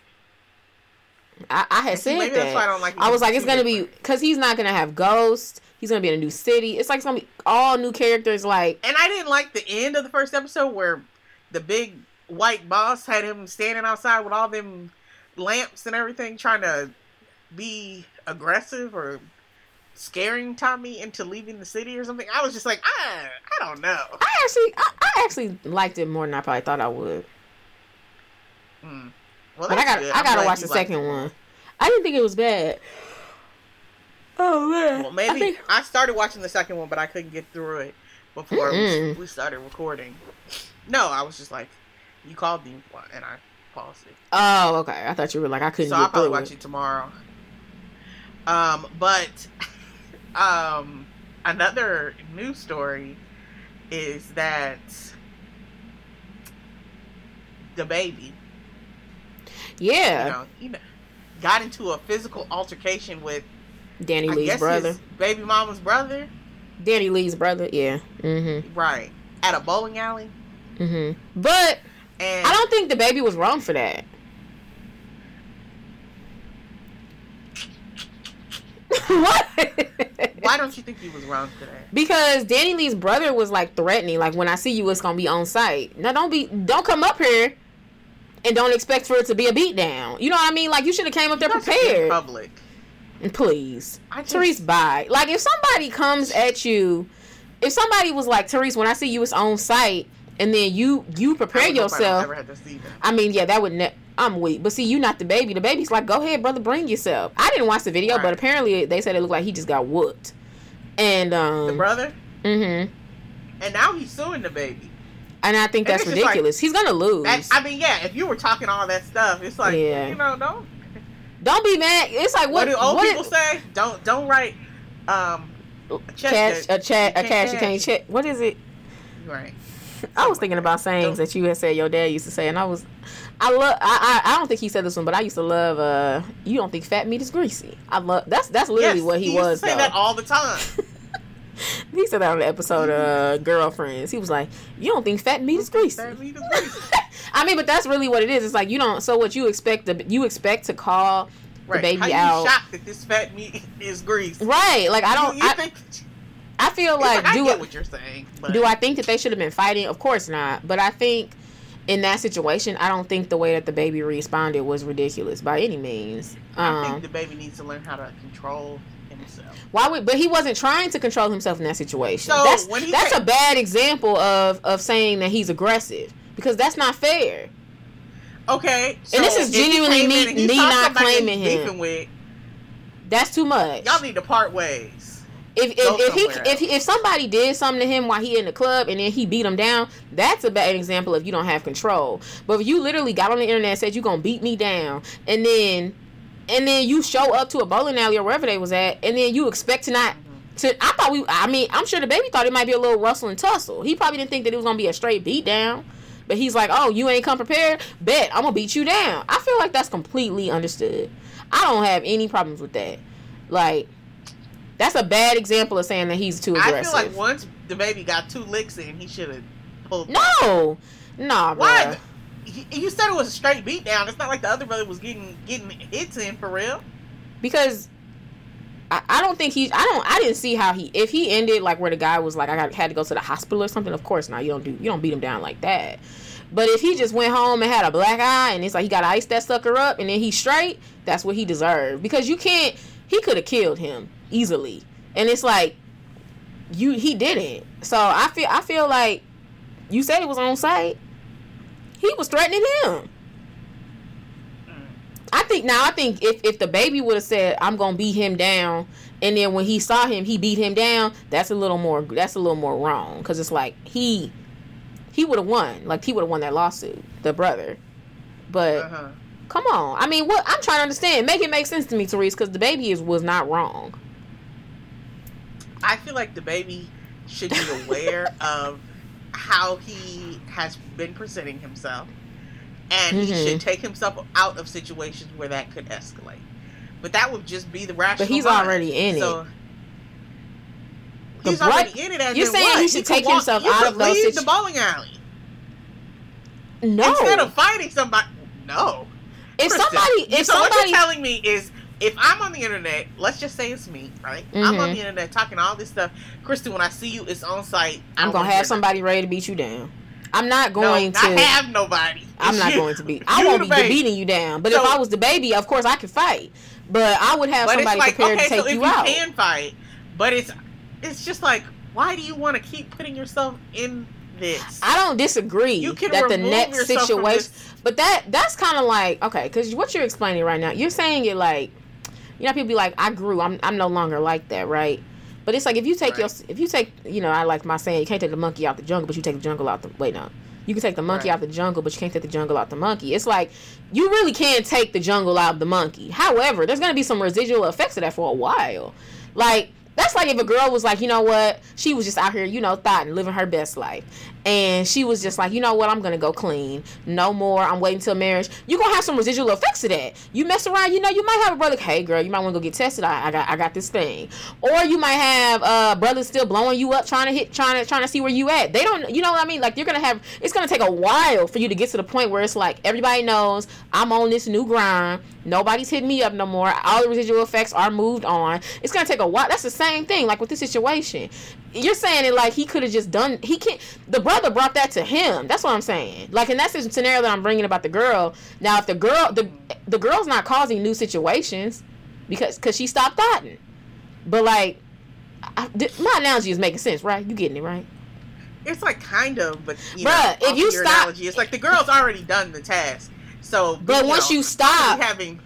I, I had See, said that. I like. I was like, it's gonna be because he's not gonna have ghosts. He's gonna be in a new city. It's like it's gonna be all new characters. Like And I didn't like the end of the first episode where the big white boss had him standing outside with all them lamps and everything, trying to be aggressive or scaring Tommy into leaving the city or something. I was just like, I, I don't know. I actually, I, I actually liked it more than I probably thought I would. Hmm. Well, But I got. I gotta watch the second it. one. I didn't think it was bad. Oh man. Well, I maybe think- I, started watching the second one, but I couldn't get through it before we, we started recording. No, I was just like, you called me, and I paused it. Oh, okay. I thought you were like I couldn't So I'll get probably through watch it. it tomorrow. Um, but um, another news story is that DaBaby, Yeah, you know, you know, got into a physical altercation with Danny I Lee's brother. baby mama's brother, DaniLeigh's brother. Yeah. Mhm. right, at a bowling alley, Mhm. But and I don't think DaBaby was wrong for that. what? Why don't you think he was wrong today? Because DaniLeigh's brother was like threatening, like when I see you, it's gonna be on site. Now don't be, don't come up here, and don't expect for it to be a beatdown. You know what I mean? Like you should have came up there prepared. public. Please, just- Therese, bye. Like if somebody comes at you, if somebody was like Therese, when I see you, it's on site, and then you you prepare I would hope I don't yourself. ever have to see that. I mean, yeah, that would. Ne- I'm weak, but see, you not DaBaby. The baby's like, go ahead, brother, bring yourself. I didn't watch the video, but apparently they said it looked like he just got whooped. And um, The brother, mm-hmm. and now he's suing DaBaby. And I think And that's just like- ridiculous. He's gonna lose. I mean, yeah, if you were talking all that stuff, it's like Yeah. you know, don't. Don't be mad. It's like What, what, do old what people say? Don't don't write. Um, check cash a chat a cash you can't check. What is it? right. I was thinking about sayings Don't- that you had said your dad used to say, and I was, I love. I, I I don't think he said this one, but I used to love. Uh, you don't think fat meat is greasy? I love. That's that's literally Yes, what he, used was. Say that all the time. he said that on the episode of uh, Girlfriends. He was like, "You don't think fat meat is greasy?" Fat meat is greasy. I mean, but that's really what it is. It's like you don't. So what you expect? To, you expect to call Right. baby How you out. shocked that this fat meat is greasy? right? Like I don't. You, you I, think? I feel like I do get what you're saying. But Do I think that they should have been fighting? Of course not. But I think in that situation, I don't think the way that DaBaby responded was ridiculous by any means. I think Um, the baby needs to learn how to control himself. why would? But he wasn't trying to control himself in that situation. So, that's that's ta- a bad example of of saying that he's aggressive because that's not fair. Okay. And this is genuinely me- me not claiming him. With, That's too much. y'all need to part ways. If if, if he if if somebody did something to him while he in the club and then he beat him down, that's a bad example of you don't have control. But if you literally got on the internet and said you're gonna beat me down, and then and then you show up to a bowling alley or wherever they was at, and then you expect to not to. I thought we. I mean, I'm sure DaBaby thought it might be a little rustle and tussle. He probably didn't think that it was gonna be a straight beat down. But he's like, oh, you ain't come prepared. Bet I'm gonna beat you down. I feel like that's completely understood. I don't have any problems with that. Like, that's a bad example of saying that he's too aggressive. I feel like once DaBaby got two licks in, he should have pulled. no, no, Why? bruh. He- You said it was a straight beat down. It's not like the other brother was getting getting hits in for real. because I, I don't think he. I don't. I didn't see how he. If he ended like where the guy was like, I got had to go to the hospital or something. Of course not. You don't do. You don't beat him down like that. But if he just went home and had a black eye and it's like he got to ice that sucker up and then he's straight, that's what he deserved. Because you can't. He could have killed him easily, and it's like you. He didn't. So I feel. I feel like you said it was on site. He was threatening him. I think now. I think if if DaBaby would have said, "I'm gonna beat him down," and then when he saw him, he beat him down. That's a little more. That's a little more wrong because it's like he he would have won. Like he would have won that lawsuit, the brother. But Uh-huh. come on, I mean, what I'm trying to understand, make it make sense to me, Therese, because DaBaby is was not wrong. I feel like DaBaby should be aware of how he has been presenting himself, and he Mhm. should take himself out of situations where that could escalate. But that would just be the rational. But he's mind. already in it. so, The He's what- already in it. As You're saying what? he should could take himself he out of those leave situ- the bowling alley No, instead of fighting somebody. No. if Kristen, somebody, if so what somebody, you're telling me is if I'm on the internet, let's just say it's me, right? I'm on Mhm. the internet talking all this stuff. Kristen, when I see you, it's on site. I I'm gonna have somebody ready to beat you down. I'm not going no, to. not have nobody. I'm It's not you. going to be. I You won't be baby. beating you down. But if I was DaBaby, of course I could fight. But I would have somebody like prepared okay, to take so if you you out. can fight, but it's it's just like why do you want to keep putting yourself in this? I don't disagree you can that the next situation, but that that's kind of like okay, because what you're explaining right now, you're saying it like, you know, people be like, I grew, I'm I'm no longer like that, right? But it's like if you take your if you take you know I like my saying you can't take the monkey out the jungle, but you take the jungle out the wait no. You can take the monkey Right. out the jungle, but you can't take the jungle out the monkey. It's like you really can't take the jungle out of the monkey. However, there's gonna be some residual effects of that for a while. Like that's like if a girl was like, you know what, she was just out here, you know, thought and living her best life, and she was just like, you know what, I'm gonna go clean, no more. I'm waiting till marriage. You gonna have some residual effects of that. You mess around, you know, you might have a brother. Hey, girl, you might want to go get tested. I, I got, I got this thing. Or you might have uh brothers still blowing you up, trying to hit, trying to, trying to see where you at. They don't, you know what I mean? Like you're gonna have, it's gonna take a while for you to get to the point where it's like everybody knows I'm on this new grind. Nobody's hitting me up no more. All the residual effects are moved on. It's gonna take a while. That's the same thing. Like with this situation, you're saying it like he could have just done. He can't. The brother brought that to him. That's what I'm saying. Like, and that's the scenario that I'm bringing about the girl. Now, if the girl, the the girl's not causing new situations because because she stopped thoughting. But like, I, my analogy is making sense, right? You getting it right? It's like kind of, but you Bruh, know, if you your stop- analogy, it's like the girl's already done the task. So, But once know, you stop, having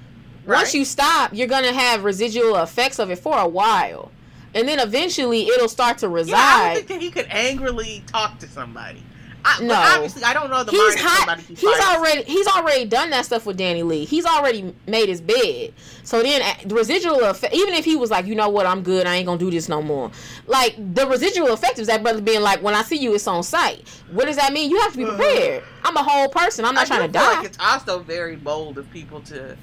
once you stop, you're gonna have residual effects of it for a while. And then eventually it'll start to reside. Yeah, I don't think that he could angrily talk to somebody. I, No. obviously I don't know the he's mind of hot. somebody he He's already he's already done that stuff with DaniLeigh. He's already made his bed. So then uh, the residual effect, even if he was like, you know what, I'm good. I ain't gonna do this no more. Like the residual effect is that brother being like, when I see you, it's on sight. What does that mean? You have to be Uh-huh. prepared. I'm a whole person. I'm not I trying to die. Like it's also very bold of people to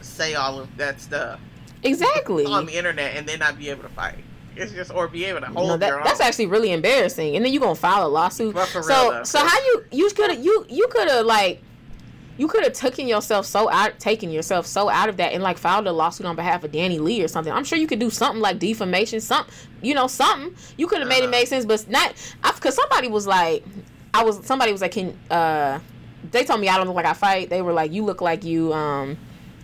say all of that stuff exactly. on the internet and then not be able to fight. It's just or be able to hold No, their that, that's own. actually really embarrassing. And then you're gonna file a lawsuit. For real, so though, so how you you could have you you could have like you could have taken yourself so out taken yourself so out of that and like filed a lawsuit on behalf of DaniLeigh or something. I'm sure you could do something like defamation, some you know something. You could have made it Uh-huh. make sense, but not because somebody was like I was somebody was like can uh they told me I don't look like I fight. They were like you look like you um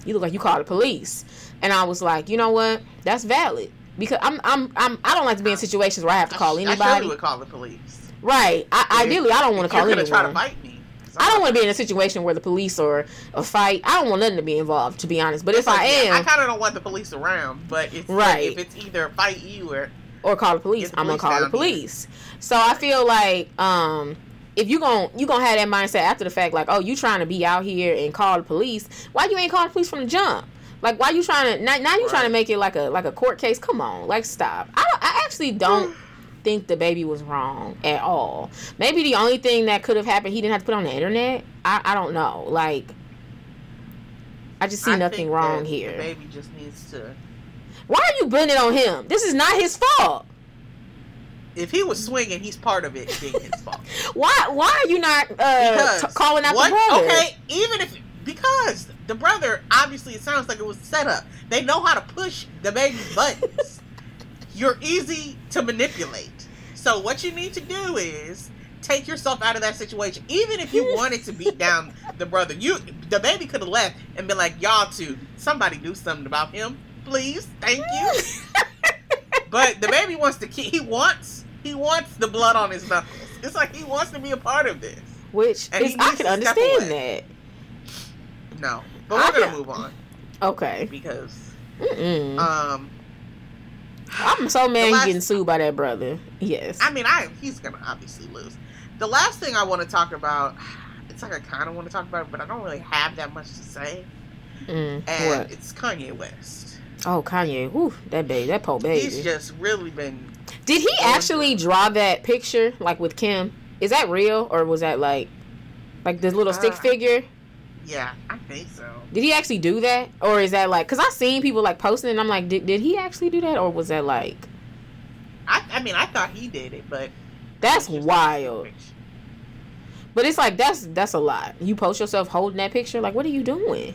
you look like you called the police. And I was like, you know what? That's valid. Because I'm, I'm, I'm, I don't like to be in situations where I have to call anybody. I surely would call the police. Right. I, ideally, I don't want to call anyone. try to fight me. I don't want to be in a situation where the police or a fight. I don't want nothing to be involved, to be honest. But if I am, I kind of don't want the police around, but it's Right. like, if it's either fight you or or call the police, the I'm gonna call the down here. police. So I feel like um, if you gon' you gonna have that mindset after the fact, like, oh, you trying to be out here and call the police? Why you ain't call the police from the jump? Like, why you trying to now? Now you trying to make it like a like a court case? Come on, like, stop. I I actually don't. think DaBaby was wrong at all. Maybe the only thing that could have happened, he didn't have to put on the internet. I, I don't know. Like, I just see I nothing wrong here. DaBaby just needs to. Why are you blaming it on him? This is not his fault. If he was swinging, he's part of it being his fault. Why why are you not uh, t- calling out what? the brother? Okay, even if because the brother obviously it sounds like it was set up. They know how to push DaBaby's buttons. You're easy to manipulate. So what you need to do is take yourself out of that situation. Even if you wanted to beat down the brother, you DaBaby could have left and been like, "Y'all too, somebody do something about him, please, thank you." but DaBaby wants to keep. He wants. He wants the blood on his knuckles. It's like he wants to be a part of this. Which is I can understand that. No, but we're gonna can- move on Okay. because Mm-mm. um, I'm so mad last- getting sued by that brother. Yes. I mean, I he's gonna obviously lose. The last thing I want to talk about, it's like I kind of want to talk about, it, but I don't really have that much to say. Mm, And what? it's Kanye West. Oh, Kanye. Whew, that baby, that poor baby. He's just really been. Did he actually draw that picture like with Kim? Is that real or was that like like this little stick Uh, figure? Yeah, I think so. Did he actually do that or is that like cuz I seen people like posting and I'm like did, did he actually do that or was that like I, I mean, I thought he did it, but that's wild. But it's like that's that's a lot. You post yourself holding that picture like what are you doing?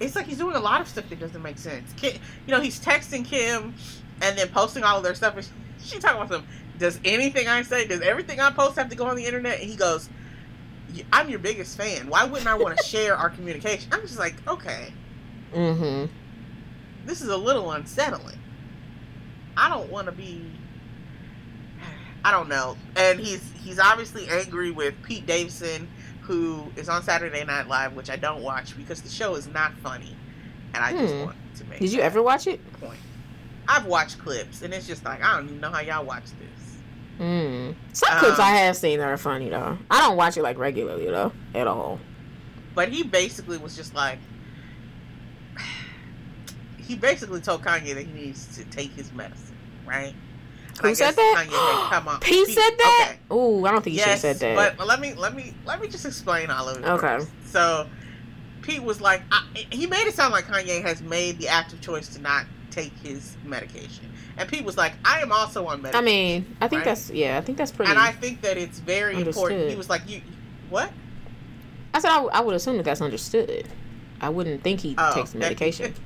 It's like he's doing a lot of stuff that doesn't make sense. Kim, you know, he's texting Kim and then posting all of their stuff. And she talking about some. Does anything I say, does everything I post have to go on the internet? And he goes, "Y- "I'm your biggest fan. Why wouldn't I want to share our communication?" I'm just like, okay, Mhm. this is a little unsettling. I don't want to be. I don't know. And he's he's obviously angry with Pete Davidson, who is on Saturday Night Live, which I don't watch because the show is not funny, and I just Hmm. want to make. Did you ever watch it? Point. I've watched clips, and it's just like I don't even know how y'all watch this. Mm. Some clips Um, I have seen that are funny though. I don't watch it like regularly though at all. But he basically was just like. He basically told Kanye that he needs to take his medicine, right? Who said that? Kanye had come on. Pete said that? Okay. Ooh, I don't think he yes, have said that. but let me let me let me just explain all of it. Okay. first. So, Pete was like, I, he made it sound like Kanye has made the active choice to not take his medication, and Pete was like, I am also on medication. I mean, I think Right? that's yeah, I think that's pretty. and I think that it's very important. He was like, you what? I said I, w- I would assume that that's understood. I wouldn't think he Oh, takes medication.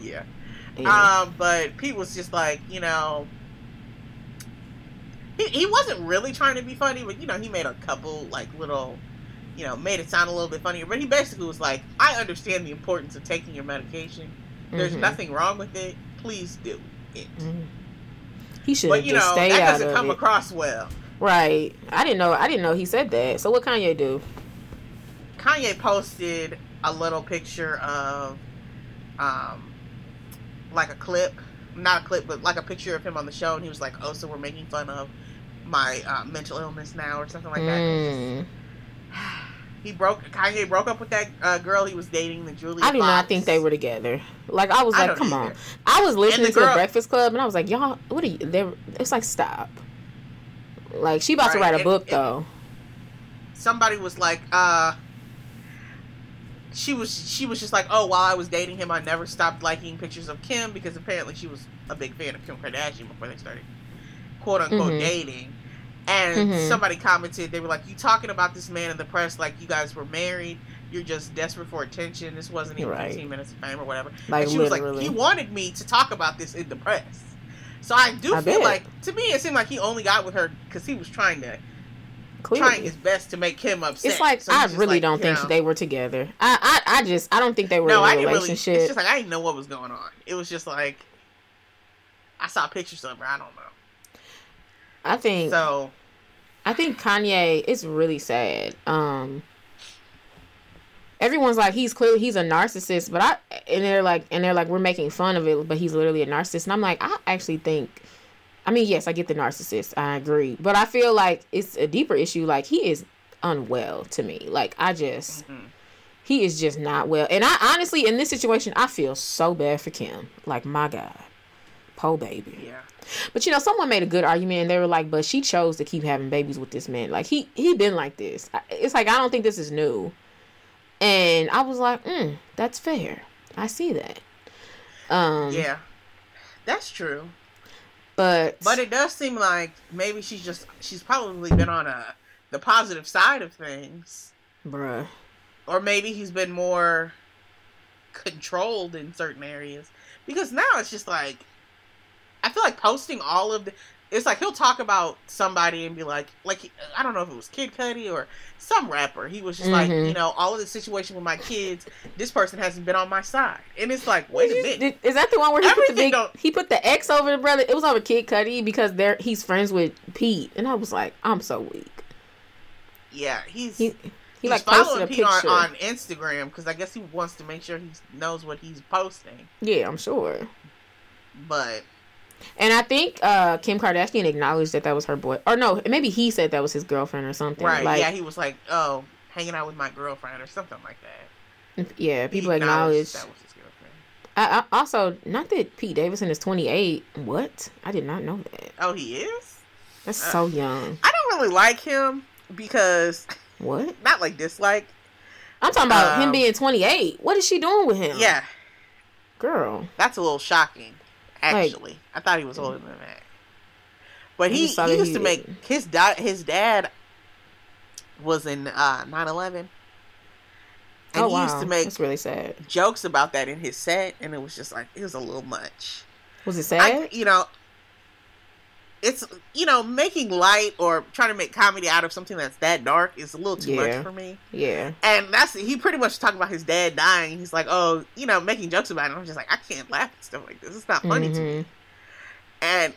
Yeah. Yeah. Um, but Pete was just like, you know, he, he wasn't really trying to be funny, but you know, he made a couple like little, you know, made it sound a little bit funnier. But he basically was like, I understand the importance of taking your medication. There's Mhm. nothing wrong with it. Please do it. Mhm. He should But you just know, stay that out doesn't of come it. across well. Right. I didn't know. I didn't know he said that. So what Kanye do? Kanye posted a little picture of, um, like a clip, not a clip, but like a picture of him on the show, and he was like, "Oh, so we're making fun of my uh, mental illness now, or something like that." Mm. He broke Kanye broke up with that uh, girl he was dating, the Julia. I do not think they were together. Like I was I like, come either. on. I was listening the to the Breakfast Club, and I was like, y'all, what are you? They, it's like stop. Like she about to write a and- book and- though. somebody was like, uh she was she was just like, oh, while I was dating him, I never stopped liking pictures of Kim because apparently she was a big fan of Kim Kardashian before they started quote unquote Mhm. dating. And Mhm. somebody commented, they were like, "You talking about this man in the press like you guys were married? You're just desperate for attention. This wasn't even Right. 15 minutes of fame or whatever." Like and she was like, literally. "He wanted me to talk about this in the press." So I do I feel bet. like, to me, it seemed like he only got with her because he was trying to Clearly. trying his best to make him upset. It's like So I really like, don't think know, they were together. I, I I just I don't think they were No, in I a didn't really. relationship. It's just like I didn't know what was going on. It was just like I saw pictures of her. I don't know. I think So I think Kanye is really sad. Um everyone's like he's clearly he's a narcissist, but I and they're like and they're like we're making fun of it, but he's literally a narcissist. And I'm like I actually think I mean, yes, I get the narcissist. I agree. But I feel like it's a deeper issue like he is unwell to me. Like I just mhm. he is just not well. And I honestly in this situation I feel so bad for Kim. Like my god. Po baby. yeah, But you know, someone made a good argument, and they were like, "But she chose to keep having babies with this man. Like he he been like this. It's like I don't think this is new." And I was like, mm, "That's fair. I see that." Um, yeah, that's true. but But it does seem like maybe she's just she's probably been on a the positive side of things, bruh, or maybe he's been more controlled in certain areas because now it's just like I feel like posting all of the. It's like he'll talk about somebody and be like, like I don't know if it was Kid Cudi or some rapper. He was just like, Mhm. you know, all of the situation with my kids. This person hasn't been on my side, and it's like, wait a minute. Did- is that the one where he put the big? don't- He put the X over the brother. It was over Kid Cudi because they're he's friends with Pete, and I was like, I'm so weak. Yeah, he's He he he's like following Pete on, on Instagram because I guess he wants to make sure he knows what he's posting. yeah, I'm sure. But And I think uh, Kim Kardashian acknowledged that that was her boy, or no, maybe he said that was his girlfriend or something. right, Like, yeah, he was like, oh, hanging out with my girlfriend or something like that. yeah, people acknowledged acknowledge. that was his girlfriend. I, I also not that Pete Davidson is 28. What? I did not know that. Oh, he is. That's Uh, so young. I don't really like him because What? not like dislike. I'm talking about him Um, being 28. What is she doing with him? Yeah, girl. that's a little shocking. Actually, I thought he was older than that. But he, he used he- to make his da- his dad was in uh 9/11. And oh he wow, used to make that's really sad. jokes about that in his set, and it was just like it was a little much. Was it sad? I, you know, it's you know making light or trying to make comedy out of something that's that dark is a little too Yeah. much for me. yeah. And that's he pretty much talked about his dad dying. He's like, oh, you know, making jokes about it. I'm just like, I can't laugh at stuff like this. It's not funny to me. Mhm. And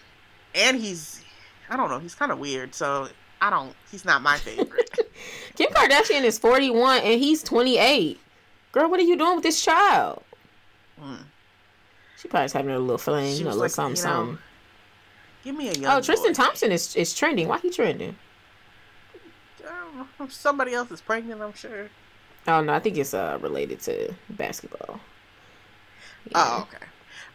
and he's, I don't know, he's kind of weird. So I don't. He's not my favorite. Kim Kardashian is 41 and he's 28. Girl, what are you doing with this child? Mm. She probably just having a little fling, a little like, something, you know, something. Give me a young. Oh, Tristan boy. Thompson is is trending. Why he trending? I. Somebody else is pregnant. I'm sure. Oh no, I think it's uh related to basketball. Oh, okay.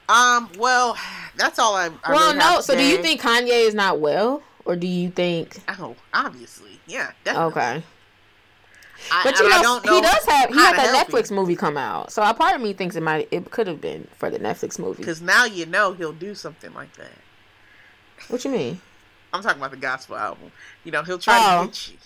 Um. Well, that's all I. I well, really no. So, do you think Kanye is not well, or do you think? Oh, obviously, yeah, definitely. Okay, I, but you know, don't he does have he had that Netflix him. movie come out. So, a part of me thinks it might it could have been for the Netflix movie. because now you know he'll do something like that. What you mean? I'm talking about the gospel album. You know, he'll try Oh. to get you.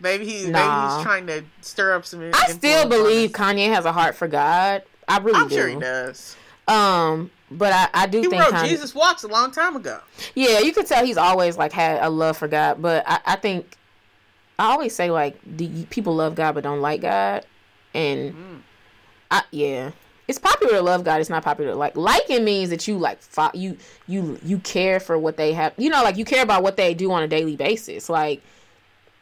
Maybe he maybe he's trying to stir up some. I still believe. Kanye has a heart for God. I really I'm do. sure he does. Um, but I, I do He think wrote Kanye, Jesus Walks a long time ago. Yeah, you could tell he's always like had a love for God, but I, I think I always say like you, people love God but don't like God, and Mm. I, yeah, it's popular to love God. It's not popular to like liking means that you like fo- you you you care for what they have. You know, like you care about what they do on a daily basis. Like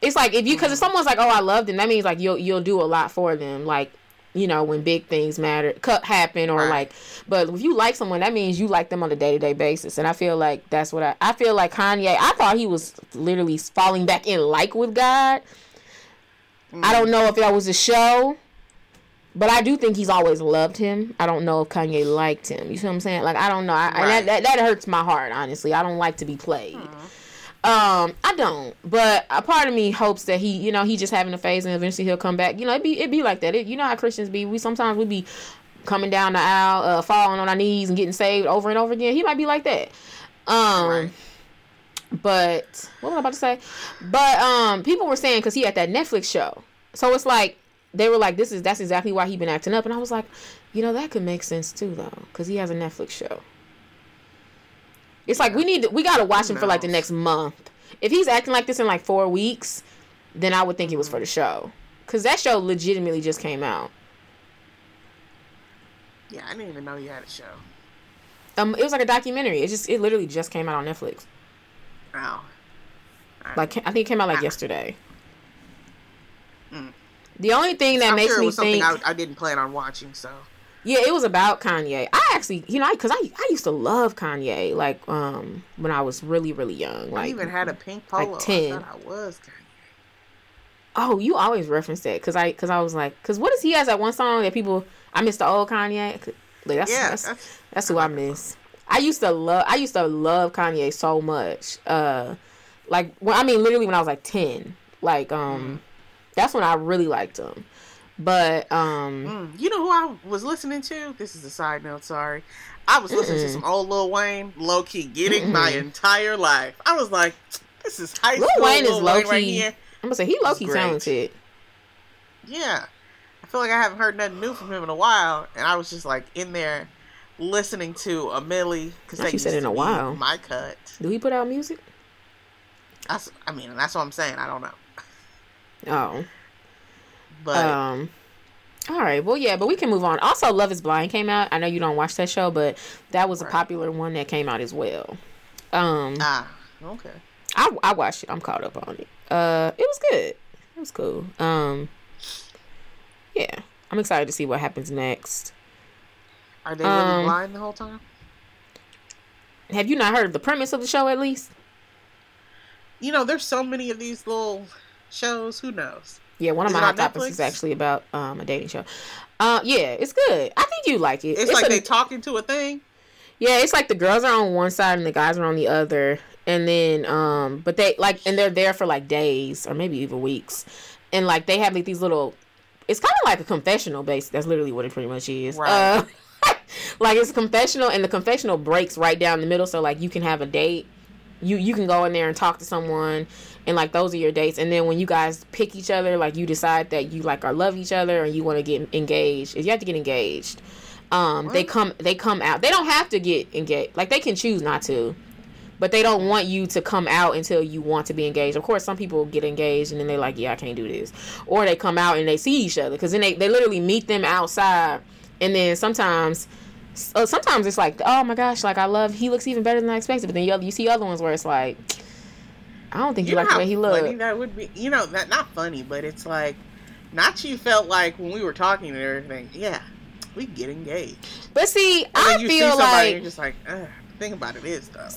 it's like if you because if mm-hmm. someone's like oh I love them, that means like you'll you'll do a lot for them. Like you know, when big things matter cut happen or Right. like but if you like someone that means you like them on a day-to-day basis and I feel like that's what I I feel like Kanye I thought he was literally falling back in like with God. I mm. don't know if that was a show. But I do think he's always loved him. I don't know if Kanye liked him. You see what I'm saying? Like I don't know. I, Right. that, that that hurts my heart. Honestly, I don't like to be played. Um, I don't. But a part of me hopes that he, you know, he just having a phase and eventually he'll come back. You know, it be it be like that. It, you know how Christians be. We sometimes we be coming down the aisle, uh, falling on our knees and getting saved over and over again. He might be like that. Um. Right. But what was I about to say? But um, people were saying because he had that Netflix show, so it's like they were like, "This is that's exactly why he been acting up," and I was like, you know, that could make sense too though, because he has a Netflix show. It's like we need to, we gotta watch him for like the next month. If he's acting like this in like four weeks, then I would think it was for the show, because that show legitimately just came out. Yeah, I didn't even know you had a show. Um, it was like a documentary. It just it literally just came out on Netflix. Wow. Like I think it came out like Ah. yesterday. The only thing that I'm makes sure it me something think I, I didn't plan on watching. So Yeah, it was about Kanye. I actually, you know, because I, I used to love Kanye, like um when I was really really young. Like, I Like, even had a pink like polo. 10. I thought I was. Kanye. oh, you always reference that because I because I was like, because what is he has that one song that people I miss the old Kanye. Like, that's, Yeah, that's that's- that's who I miss. I used to love I used to love Kanye so much. Uh, like when I mean literally when I was like ten. Like um, that's when I really liked him. But um, Mm, you know who I was listening to? This is a side note. Sorry, I was listening to Mm-mm. some old Lil Wayne, low key, getting my Mm-mm. entire life. I was like, this is high Lil school. Wayne is Lil low Wayne right key. here. I'm gonna say he low key talented. Yeah, I feel like I haven't heard nothing new from him in a while, and I was just like in there listening to a Milli because Not that you used said in a while. My cut. Do he put out music? That's, I mean, that's what I'm saying. I don't know, Oh. but Um. All right. Well, yeah, but we can move on. Also, Love Is Blind came out. I know you don't watch that show, but that was a popular one that came out as well. Um, ah, okay. I I watched it. I'm caught up on it. Uh, it was good. It was cool. Um, yeah, I'm excited to see what happens next. Are they really Um, blind the whole time? Have you not heard of the premise of the show at least? You know, there's so many of these little shows. Who knows? Yeah, one of Is my hot topics Netflix? is actually about um a dating show. Uh, yeah, it's good. I think you like it. It's, like a- they talking to a thing. Yeah, it's like the girls are on one side and the guys are on the other, and then um, but they like and they're there for like days or maybe even weeks, and like they have like these little. It's kind of like a confessional base. That's literally what it pretty much is. Right. Uh, like it's confessional, and the confessional breaks right down the middle, so like you can have a date. You you can go in there and talk to someone, and like those are your dates. And then when you guys pick each other, like you decide that you like or love each other, and you want to get engaged. If you have to get engaged, um, they come they come out. They don't have to get engaged. Like they can choose not to, but they don't want you to come out until you want to be engaged. Of course, some people get engaged and then they're like, "Yeah, I can't do this," or they come out and they see each other because then they they literally meet them outside, and then sometimes. Uh, sometimes it's like, oh my gosh, like I love. He looks even better than I expected. But then you, you see other ones where it's like, I don't think you, You like the way he looked. that would be. You know, that not funny, but it's like, not you felt like when we were talking and everything. Yeah, we get engaged. But see, And I see feel somebody, like you're just like, the thing about it is though.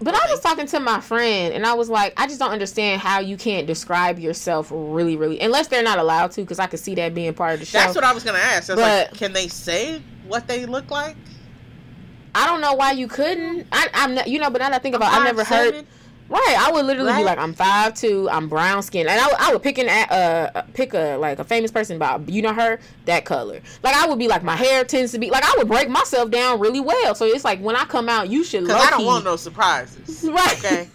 But I was talking to my friend, and I was like, I just don't understand how you can't describe yourself really, really, unless they're not allowed to, because I could see that being part of the show. That's what I was gonna ask. I was like, But- can they say what they look like? I don't know why you couldn't. I, I'm not, you know, but now that I think about, it, I Five, never heard. Right, I would literally be like, I'm five two, I'm brown skin, and I, would- I would pick an a- uh pick a like a famous person about you know her that color. Like I would be like my hair tends to be like I would break myself down really well. So it's like when I come out, you should. Look. Because I don't want no surprises. Right. Okay.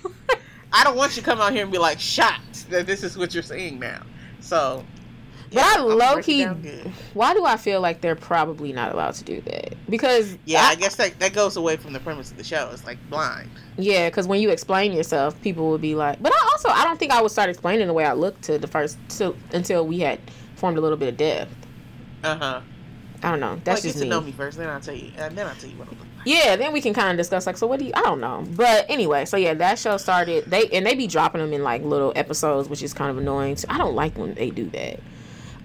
I don't want you to come out here and be like shocked that this is what you're seeing now. So. But I I'm low key, why do I feel like they're probably not allowed to do that? Because Yeah, I, guess that that goes away from the premise of the show. It's like blind. Yeah, because when you explain yourself, people would be like. But I also, I don't think I would start explaining the way I look to the first to, until we had formed a little bit of depth. Uh huh. I don't know. That's like, just get to me. know me first, then I'll tell you, and then I'll tell you what I look like. Yeah, then we can kind of discuss like, so what do you? I don't know, but anyway, so yeah, that show started. They and they be dropping them in like little episodes, which is kind of annoying. So I don't like when they do that.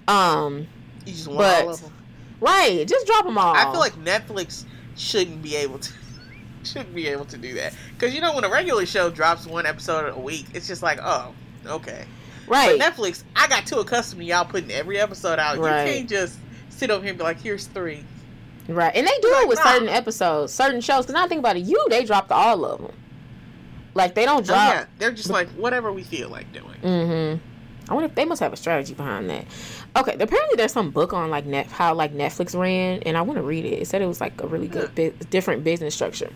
Um, You just want But- all of them. Right, just drop them all. I feel like Netflix shouldn't be able to shouldn't be able to do that because you know when a regular show drops one episode a week, it's just like oh okay. right. But Netflix, I got too accustomed to y'all putting every episode out. Right. You can't just sit over here and be like, here's three. Right, and they do Like, it with nah. certain episodes, certain shows. Because I think about it, you they dropped all of them. Like they don't Oh, drop. yeah, they're just like whatever we feel like doing. Mm-hmm. I wonder if they must have a strategy behind that. Okay, apparently there's some book on like net how like Netflix ran, and I want to read it. It said it was like a really good, bi- different business structure.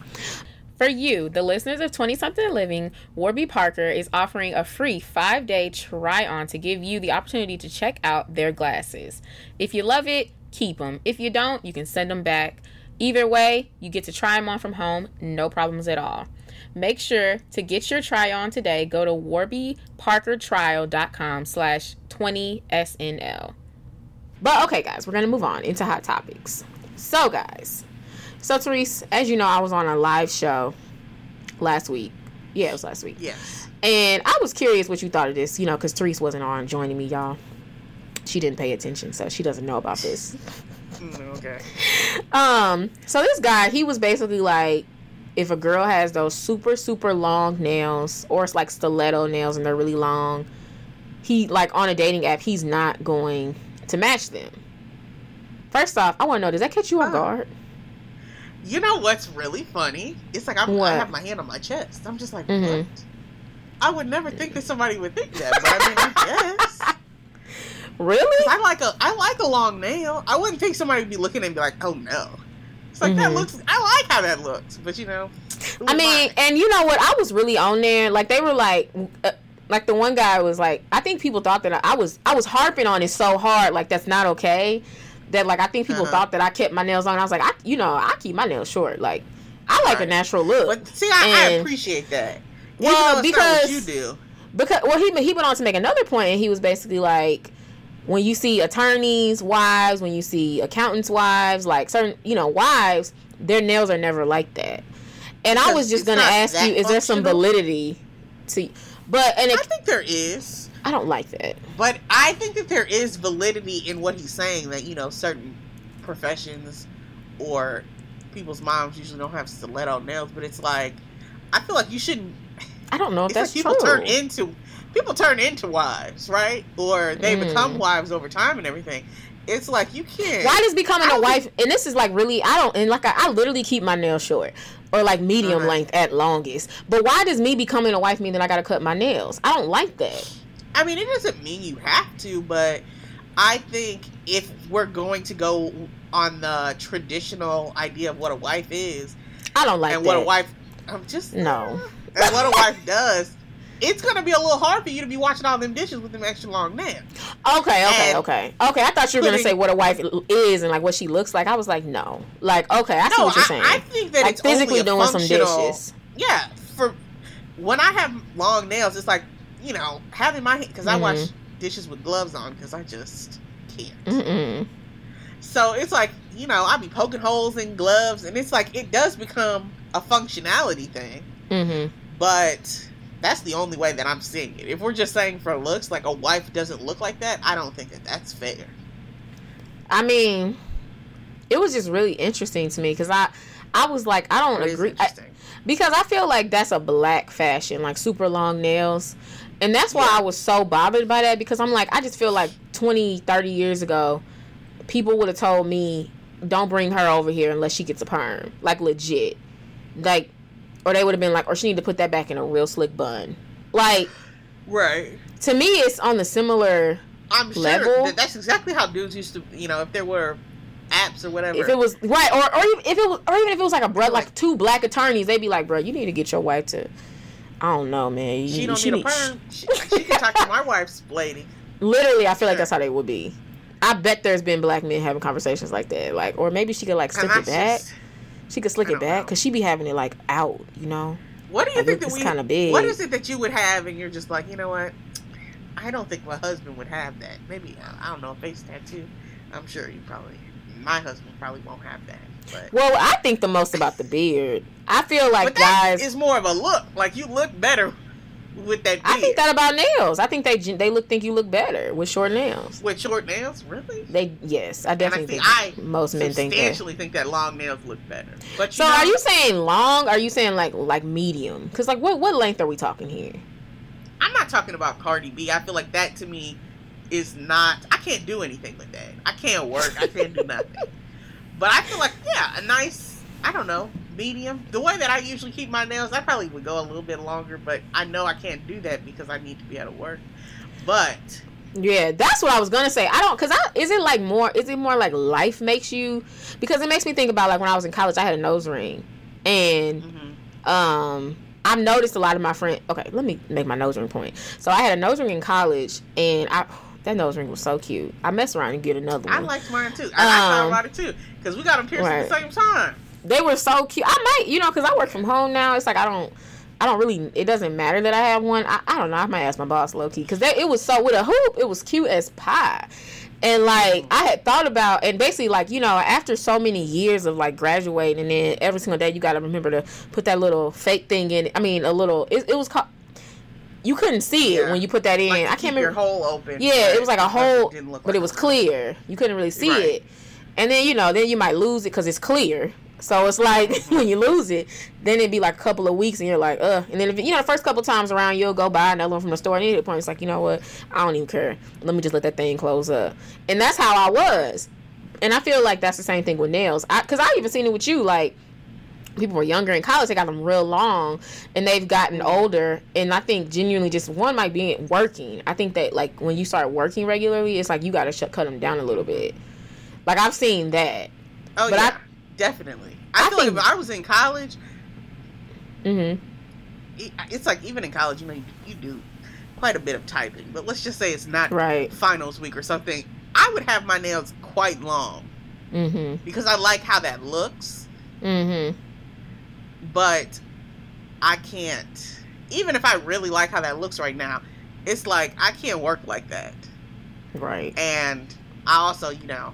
For you, the listeners of 20 something living, Warby Parker is offering a free five day try on to give you the opportunity to check out their glasses. If you love it, keep them. If you don't, you can send them back. Either way, you get to try them on from home, no problems at all. Make sure to get your try on today. Go to warbyparkertrial.com slash 20SNL. But okay, guys, we're going to move on into hot topics. So, guys, so Therese, as you know, I was on a live show last week. Yeah, it was last week. Yes. And I was curious what you thought of this, you know, because Therese wasn't on joining me, y'all. She didn't pay attention, so she doesn't know about this. Mm, okay. Um, so this guy, he was basically like, if a girl has those super, super long nails, or it's like stiletto nails and they're really long, he, like on a dating app, he's not going to match them. First off, I want to know, does that catch you off Oh. guard? You know what's really funny? It's like I'm, What? I have my hand on my chest. I'm just like, Mhm. what? I would never think that somebody would think that, but I mean, I guess. Really? I like a I like a long nail. I wouldn't think somebody would be looking and be like, oh no. It's like that Mhm. looks. I like how that looks, but you know. I mean, and you know what? I was really on there. Like they were like, uh, like the one guy was like, I think people thought that I was, I was harping on it so hard. Like that's not okay. That like I think people Uh-huh. thought that I kept my nails on. I was like, I, you know, I keep my nails short. Like I like a natural look. But see, I, I appreciate that. Well, Even though it's not what because- you do. because well, he he went on to make another point, and he was basically like, when you see attorneys' wives, when you see accountants' wives, like certain, you know, wives, their nails are never like that. And I was just gonna ask you, is there some validity to? But and it, I think there is. I don't like that. But I think that there is validity in what he's saying that, you know, certain professions or people's moms usually don't have stiletto nails, but it's like I feel like you shouldn't I don't know if it's like that's people true. turn into people turn into wives, right? Or they Mm. become wives over time and everything. It's like you can't Why does becoming I a wife? And this is like really, I don't. And like I, I literally keep my nails short or like medium Uh-huh. length at longest. But why does me becoming a wife mean that I gotta cut my nails? I don't like that. I mean, it doesn't mean you have to, but I think if we're going to go on the traditional idea of what a wife is I don't like and that. what a wife, I'm just No. and what a wife does, it's gonna be a little hard for you to be washing all them dishes with them extra long nails. Okay, okay, And okay, okay. I thought you were gonna say what a wife is and like what she looks like. I was like, no. Like, okay, I see no, what you're I, saying. I think that like it's physically doing some dishes. Yeah, for when I have long nails, it's like you know having my because I wash Mhm. dishes with gloves on because I just can't. Mm-mm. So it's like you know I be poking holes in gloves, and it's like it does become a functionality thing, Mm-hmm. but. That's the only way that I'm seeing it. If we're just saying for looks, like a wife doesn't look like that, I don't think that that's fair. I mean, it was just really interesting to me because I, I was like, I don't It agree I, because I feel like that's a black fashion, like super long nails. And that's why Yeah. I was so bothered by that because I'm like, I just feel like 20, 30 years ago, people would have told me, don't bring her over here unless she gets a perm. Like, legit. Like, or they would have been like, or she need to put that back in a real slick bun. Like, right. to me, it's on the similar. I'm sure level. that that's exactly how dudes used to, you know, if there were apps or whatever. If it was right, or or even if it was, or even if it was like a bro, Like- like two black attorneys, they'd be like, "Bro, you need to get your wife to." I don't know, man. You- she don't need a perm. She, she can talk to my wife's lady. Literally, I feel like that's how they would be. I bet there's been black men having conversations like that, like, or maybe she could like And slick it back. just- She could slick it back because she be having it like out, you know. What do you Like, think that we? kinda big. What is it that you would have, and you're just like, you know what? I don't think my husband would have that. Maybe I don't know, a face tattoo. I'm sure you probably. My husband probably won't have that, but. Well, I think the most about the beard. I feel like guys. is more of a look. Like you look better with that. Beard. I think that about nails. I think they they look think you look better with short nails. With short nails, really? They yes, I definitely and I think, think I most men think that. substantially think that long nails look better. But So know, are you saying long? Are you saying like like medium? Because like what what length are we talking here? I'm not talking about Cardi B. I feel like that to me is not. I can't do anything with that. I can't work. I can't do nothing. But I feel like yeah, a nice. I don't know medium. The way that I usually keep my nails, I probably would go a little bit longer, but I know I can't do that because I need to be out of work. But Yeah, that's what I was gonna say. I don't, cause I is it like more? Is it more like life makes you? Because it makes me think about like when I was in college, I had a nose ring, and mhm. um, I've noticed a lot of my friends. Okay, let me make my nose ring point. So I had a nose ring in college, and I that nose ring was so cute. I messed around and get another one. I liked mine too. I, Um, about it too because we got them pierced at the same time. They were so cute. I might, you know, because I work from home now. It's like I don't, I don't really. It doesn't matter that I have one. I, I don't know. I might ask my boss low key because it was so with a hoop. It was cute as pie. And like mm. I had thought about, and basically like you know, after so many years of like graduating, and then every single day you got to remember to put that little fake thing in. I mean, a little. It, it was called. You couldn't see it when you put that in. Like, I can't your remember. hole open. Yeah, it was like a hole, look but it was clear. You couldn't really see Right. it. And then you know, then you might lose it because it's clear. So it's like when you lose it, then it'd be like a couple of weeks, and you're like, ugh. And then if you know, the first couple times around, you'll go buy another one from the store, and at the point, it's like, you know what? I don't even care. Let me just let that thing close up. And that's how I was. And I feel like that's the same thing with nails. I, Cause I even seen it with you, like people were younger in college, they got them real long, and they've gotten older. And I think genuinely, just one might be working. I think that like when you start working regularly, it's like you got to cut them down a little bit. Like I've seen that. Oh But I- yeah, definitely. I, I feel think- like if I was in college, Mm-hmm. it- it's like even in college, you know, you, you do quite a bit of typing. But let's just say it's not Right. finals week or something. I would have my nails quite long Mm-hmm. because I like how that looks. Mm-hmm. But I can't. Even if I really like how that looks right now, it's like I can't work like that. Right. And I also, you know,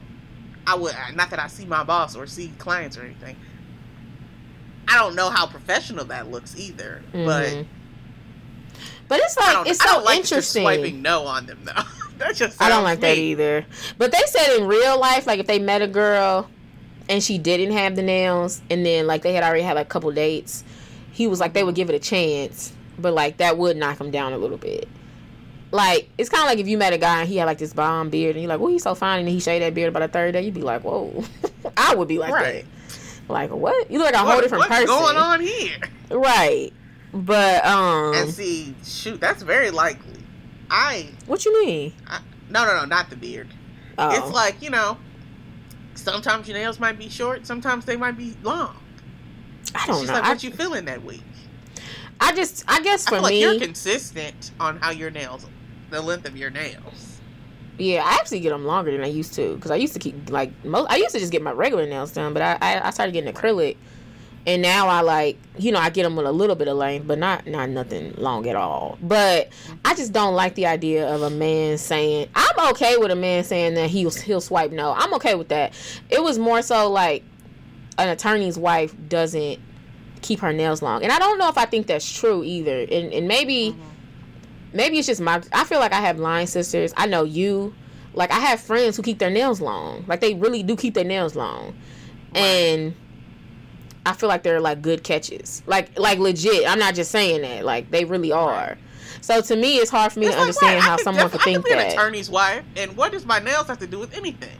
I would not that I see my boss or see clients or anything. I don't know how professional that looks either, but Mhm. But it's like it's so like interesting. swiping no on them though. that just I don't like that either. But they said in real life, like if they met a girl and she didn't have the nails, and then like they had already had like a couple dates, he was like they would give it a chance, but like that would knock him down a little bit. Like it's kind of like if you met a guy and he had like this bomb beard, and you're like, "Well, he's so fine," and he shaved that beard about a third day, you'd be like, "Whoa," I would be like Right. that. Like what? You look like a whole different what's person, What's going on here? right? But um, and see, shoot, that's very likely. I what you mean? no, no, no, not the beard. Oh, It's like you know, sometimes your nails might be short, sometimes they might be long. I don't know. like I, what you feeling that week. I just, I guess I for feel like me, you're consistent on how your nails, the length of your nails. Yeah, I actually get them longer than I used to because I used to keep like most. I used to just get my regular nails done, but I, I I started getting acrylic, and now I like you know I get them with a little bit of length, but not not nothing long at all. But I just don't like the idea of a man saying I'm okay with a man saying that he'll he'll swipe no. I'm okay with that. It was more so like an attorney's wife doesn't keep her nails long, and I don't know if I think that's true either. And and maybe mm-hmm. Maybe it's just my I feel like I have line sisters. I know you. Like I have friends who keep their nails long. Like they really do keep their nails long. And I feel like they're like good catches. Like like legit. I'm not just saying that. Like they really are. So to me it's hard for me It's to like, understand how I could someone could I think could be that. an attorney's wife, and what does my nails have to do with anything?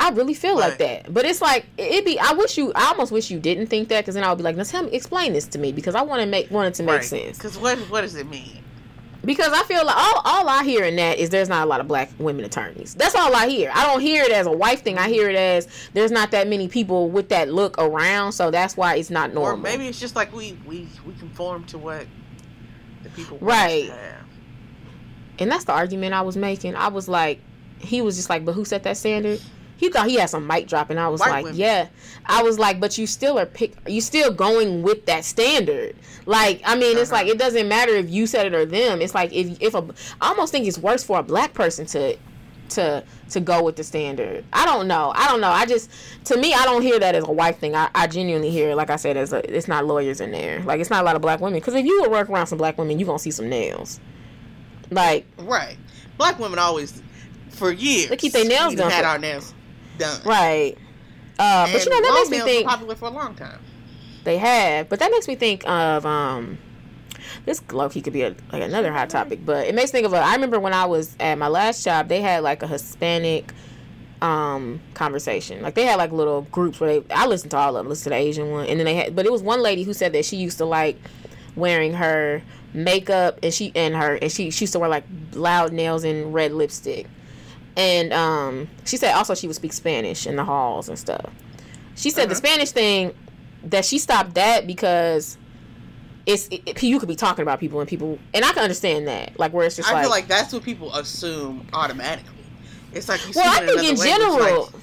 I really feel like that. But it's like it'd be I wish you I almost wish you didn't think that cuz then I would be like, "Now tell me explain this to me because I want to make want it to make sense." Because what what does it mean? Because I feel like all, all I hear in that is there's not a lot of black women attorneys. That's all I hear. I don't hear it as a wife thing. I hear it as there's not that many people with that look around, so that's why it's not normal. Or maybe it's just like we we we conform to what the people Right. and that's the argument I was making. I was like, he was just like, but who set that standard? He thought he had some mic drop, and I was White like, women. yeah. I was like, but you still are pick. You still going with that standard. Like, I mean, it's Uh-huh. like it doesn't matter if you said it or them. It's like if if a, I almost think it's worse for a black person to to to go with the standard. I don't know. I don't know. I just to me I don't hear that as a white thing. I, I genuinely hear like I said as a it's not lawyers in there. Like it's not a lot of black women because if you would work around some black women, you're gonna see some nails. Like right, black women always for years they keep their nails done. had for- our nails done. right. Uh, but you know that makes me think popular for a long time. They have. But that makes me think of um. This low key could be a, like another hot topic, but it makes me think of. A, I remember when I was at my last job, they had like a Hispanic um conversation. Like they had like little groups where they I listened to all of them, listened to the Asian one, and then they had but it was one lady who said that she used to like wearing her makeup and she and her and she, she used to wear like loud nails and red lipstick. And um she said also she would speak Spanish in the halls and stuff. She said the Uh-huh. Spanish thing that she stopped that because it's it, it- you could be talking about people and people and I can understand that. Like where it's just I like, feel like that's what people assume automatically. It's like well, I think in language, general, like,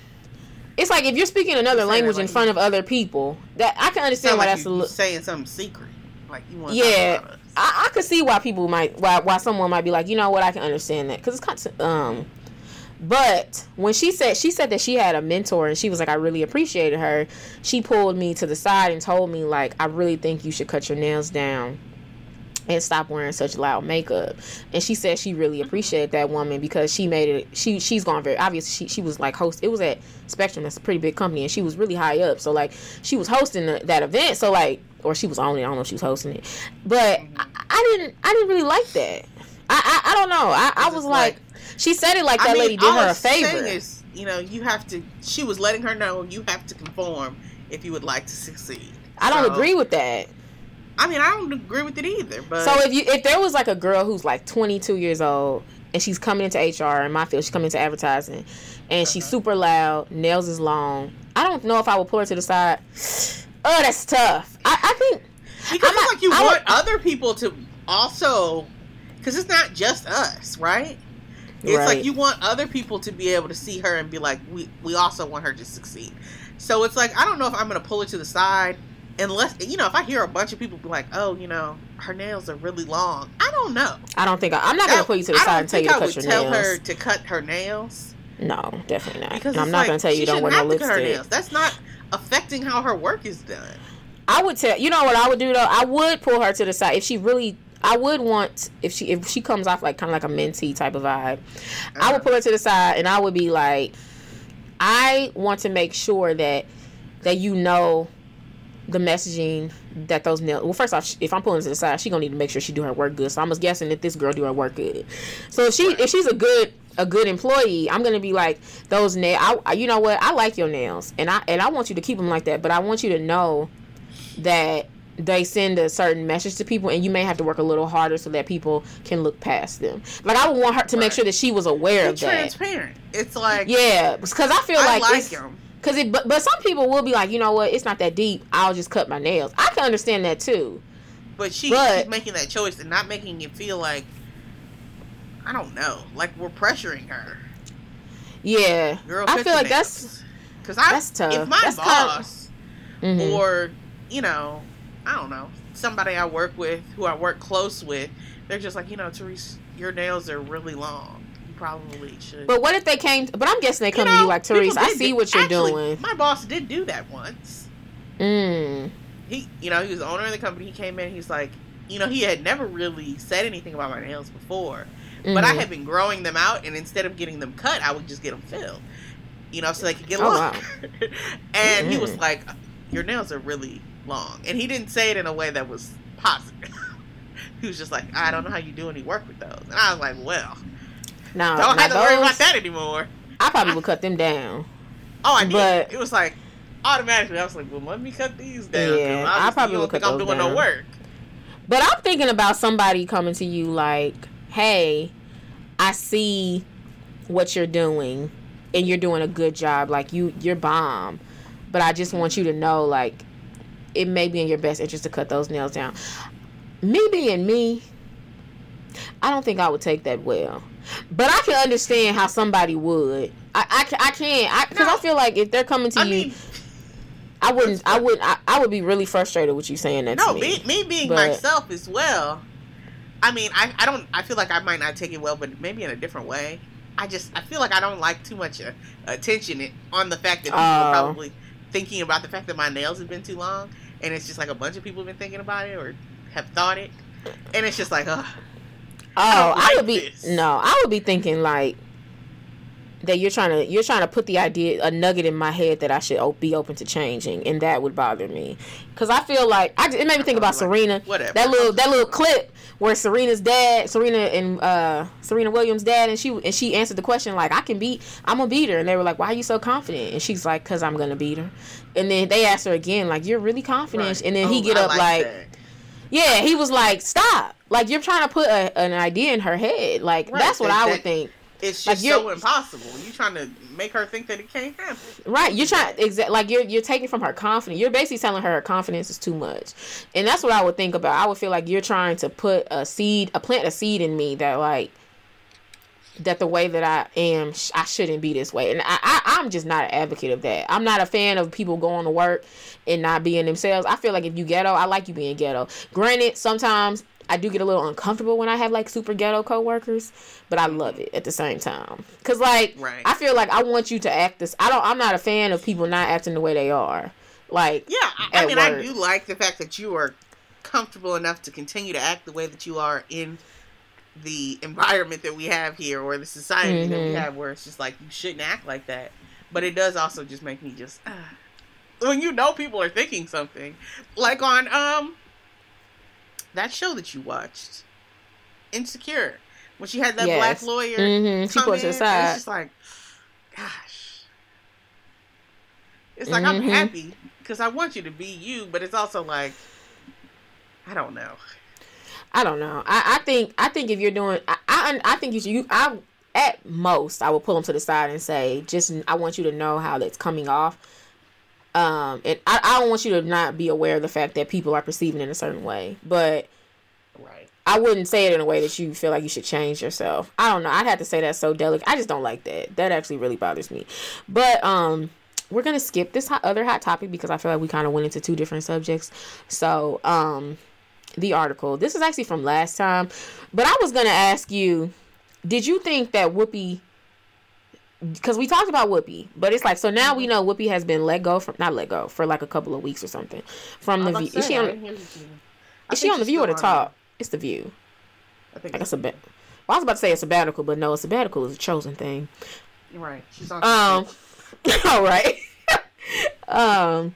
it's like if you're speaking another language in front of other people, that I can understand why like that's a you, little. saying something secret. Like you want to Yeah, talk about us. I, I could see why people might why why someone might be like, you know what, I can understand that because it's kind of um. But when she said she said that she had a mentor and she was like, I really appreciated her. She pulled me to the side and told me like, I really think you should cut your nails down and stop wearing such loud makeup. And she said she really appreciated that woman because she made it. She she's gone very obvious. She she was like host. It was at Spectrum. That's a pretty big company, and she was really high up. So like she was hosting the, that event. So like, or she was on it. I don't know if she was hosting it, but I, I didn't. I didn't really like that. I I, I don't know. I, I was like, like- she said it like that I mean, lady did her a favor. Is, you know, you have to. She was letting her know you have to conform if you would like to succeed. I don't So, agree with that. I mean, I don't agree with it either. But So if you if there was like a girl who's like 22 years old and she's coming into HR in my field, she's coming into advertising, and she's Uh-huh. super loud, nails is long. I don't know if I would pull her to the side. Oh, that's tough. I, I think because I'm it's not- like you I want would- other people to also, because it's not just us, right? It's Right. like you want other people to be able to see her and be like, we we also want her to succeed. So it's like I don't know if I'm gonna pull her to the side unless you know if I hear a bunch of people be like, oh, you know, her nails are really long. I don't know. I don't think I, I'm not gonna pull you to the I side and tell you to I cut would your tell nails. her to cut her nails No, definitely not. because I'm not like, gonna tell you don't wear no cut her nails. That's not affecting how her work is done. I would tell you know what I would do though. I would pull her to the side if she really. I would want if she if she comes off like kind of like a mentee type of vibe. I Uh-huh. would pull her to the side and I would be like, I want to make sure that that you know the messaging that those nails. Well, first off, if I'm pulling her to the side, she gonna need to make sure she do her work good. So I'm just guessing that this girl do her work good. So if she if she's a good a good employee, I'm gonna be like those nails. I, I- you know what? I like your nails, and I and I want you to keep them like that. But I want you to know that they send a certain message to people and you may have to work a little harder so that people can look past them. Like i would want her to make sure that she was aware of that. transparent. It's like yeah because i feel I like, like it's because it but, but some people will be like you know what? It's not that deep. I'll just cut my nails. I can understand that too. But she, But- she's making that choice and not making it feel like I don't know, like we're pressuring her. yeah. Girl, i feel like that's because I that's tough. if my That's boss mhm. or you know, I don't know, somebody I work with who I work close with, they're just like, you know, Therese, your nails are really long. You probably should. but what if they came but i'm guessing they come to know, you like Therese, i see what you're actually, doing My boss did do that once. mm. he you know he was the owner of the company he came in he's like you know he had never really said anything about my nails before but i Mhm. had been growing them out and instead of getting them cut i would just get them filled you know so they could get Oh, longer and he was Mm. like your nails are really long and he didn't say it in a way that was positive he was just like i don't know how you do any work with those and i was like well now, don't have to worry about that anymore i probably would cut them down oh i did But- it was like automatically i was like well let me cut these down. Yeah, I obviously probably would cut think i'm those doing down. no work But I'm thinking about somebody coming to you like, "Hey, I see what you're doing, and you're doing a good job. Like you, you're bomb. But I just want you to know, like, it may be in your best interest to cut those nails down. Me being me, I don't think I would take that well. But I can understand how somebody would. I I, I can't because I, No. feel like if they're coming to i you, mean I wouldn't. I would. I, I would be really frustrated with you saying that No, to me. me, me being But- myself as well. I mean, I, I don't. I feel like I might not take it well, but maybe in a different way. I just I feel like I don't like too much uh, attention on the fact that people are Oh. probably thinking about the fact that my nails have been too long, and it's just like a bunch of people have been thinking about it or have thought it, and it's just like. Oh, don't I, like would be this. no, I would be thinking like that you're trying to you're trying to put the idea a nugget in my head that I should be open to changing, and that would bother me because I feel like I it made me think about Probably Serena. Whatever. That little that little clip where Serena's dad, Serena and uh Serena Williams' dad, and she and she answered the question like, "I can beat, I'm gonna beat her," and they were like, "Why are you so confident?" And she's like, "Cause I'm gonna beat her." And then they asked her again like, "You're really confident?" Right. And then he Oh, get I up like, that. yeah, he was like, "Stop!" Like you're trying to put a, an idea in her head. Like Right, that's what that- I would that- think. It's just you're- so impossible. You're trying to make her think that it can't happen. Right, you're trying exact like you're you're taking from her confidence. You're basically telling her her confidence is too much, and that's what I would think about. I would feel like you're trying to put a seed, a plant a seed in me that like that the way that I am, I shouldn't be this way, and I, I I'm just not an advocate of that. I'm not a fan of people going to work and not being themselves. I feel like if you ghetto, I like you being ghetto. Granted, sometimes I do get a little uncomfortable when I have like super ghetto coworkers, but I love it at the same time. Cause like Right. I feel like I want you to act this. I don't. I'm not a fan of people not acting the way they are. Like Yeah, I, I mean, I do like the fact that you are comfortable enough to continue to act the way that you are in the environment that we have here or the society that we Mhm. have, where it's just like you shouldn't act like that. But it does also just make me just ah. when you know people are thinking something, like on um that show that you watched, Insecure, when she had that Yes. black lawyer. hmm she come puts in, it and aside. It's just like, gosh. It's like I'm Mhm. happy because I want you to be you, but it's also like, I don't know. I don't know. I, I think I think if you're doing, I I, I think you should. You, I at most I will pull them to the side and say, just I want you to know how that's coming off. Um, and I, I don't want you to not be aware of the fact that people are perceiving in a certain way, but Right. I wouldn't say it in a way that you feel like you should change yourself. I don't know. I'd have to say that so delicate. I just don't like that. That actually really bothers me. But um, we're gonna skip this hot, other hot topic because I feel like we kind of went into two different subjects. So um, the article. This is actually from last time, but I was gonna ask you, did you think that Whoopi? Because we talked about Whoopi, but it's like so now we know Whoopi has been let go from not let go for like a couple of weeks or something from the. View. Is she on? didn't hear you. I Is she on the View or the top? It's the View. I think Like a it's, sabbat. Well, I was about to say a sabbatical, but no, a sabbatical is a chosen thing. right. She's on. Um, all right. um,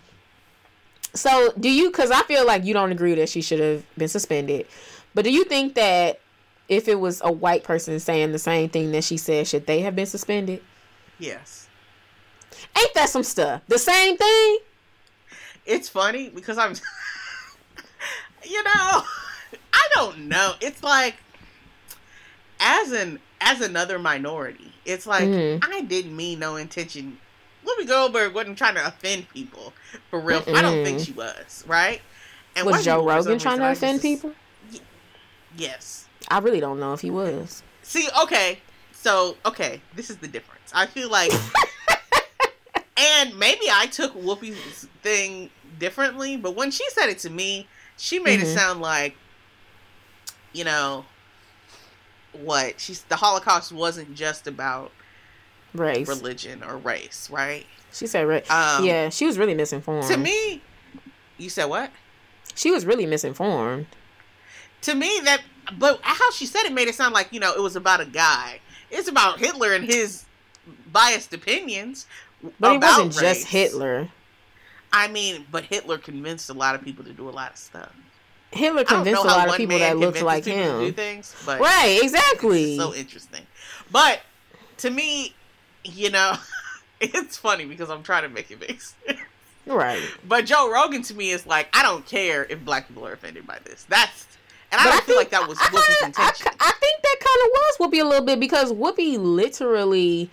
so do you? Because I feel like you don't agree that she should have been suspended, but do you think that if it was a white person saying the same thing that she said, should they have been suspended? yes. Ain't that some stuff? The same thing? It's funny because I'm, you know, I don't know. It's like as an as another minority, it's like Mhm. I didn't mean no intention. Whoopi Goldberg wasn't trying to offend people for real. I don't think she was right. And Was Joe people, for some Rogan trying reason, to offend just- people? Yes. I really don't know if he was. See, okay. So, okay, this is the difference. I feel like and maybe I took Whoopi's thing differently, but when she said it to me, she made Mhm. it sound like you know what? She's the Holocaust wasn't just about Race. religion or race, right? She said, right. Um yeah, she was really misinformed. To me, you said what? she was really misinformed. To me that but how she said it made it sound like, you know, it was about a guy. It's about Hitler and his biased opinions. But it wasn't race. just Hitler. I mean, but Hitler convinced a lot of people to do a lot of stuff. Hitler convinced a lot of people that looked like to do him. things, but Right, it's exactly. so interesting. But to me, you know, it's funny because I'm trying to make it make sense. right. But Joe Rogan to me is like, I don't care if black people are offended by this. That's and I But don't feel think- like that was I, I Whoopi's kinda- I, intention. ki- I think that kind of was Whoopi a little bit because Whoopi literally,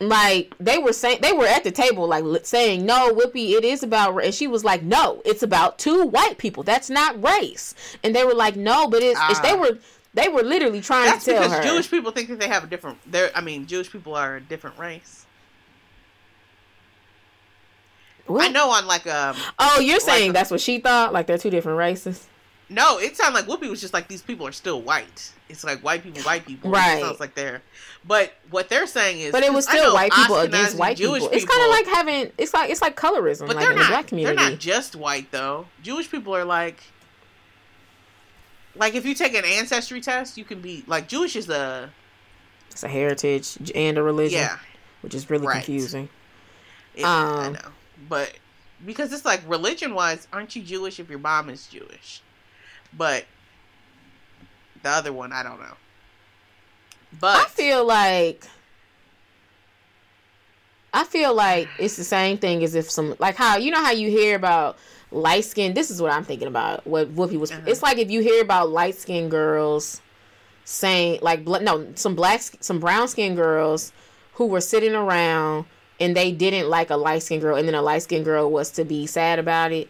like, they were saying they were at the table like saying, "No, Whoopi, it is about," ra-" and she was like, "No, it's about two white people. That's not race." And they were like, "No, but it's, it's they Ah. were they were literally trying That's to tell because her." Jewish people think that they have a different. They're, I mean, Jewish people are a different race. What? I know on like um Oh, you're saying Like- that's what she thought? Like they're two different races? No, it sounded like Whoopi was just like these people are still white. It's like white people, white people. Right. It sounds like they're, but what they're saying is, But it was still white people against white Jewish people. It's kind of like having it's like it's like colorism, but like they're in the not. black community. They're not just white though. Jewish people are like, like if you take an ancestry test, you can be like Jewish is a It's a heritage and a religion, yeah. which is really Right. confusing. It, I Um, know, but because it's like religion wise, aren't you Jewish if your mom is Jewish? But the other one, I don't know. But I feel like I feel like it's the same thing as if some like how you know how you hear about light skin. This is what I'm thinking about. What Whoopi was. Uh-huh. It's like if you hear about light skinned girls saying like no some black some brown skinned girls who were sitting around and they didn't like a light skinned girl and then a light skinned girl was to be sad about it.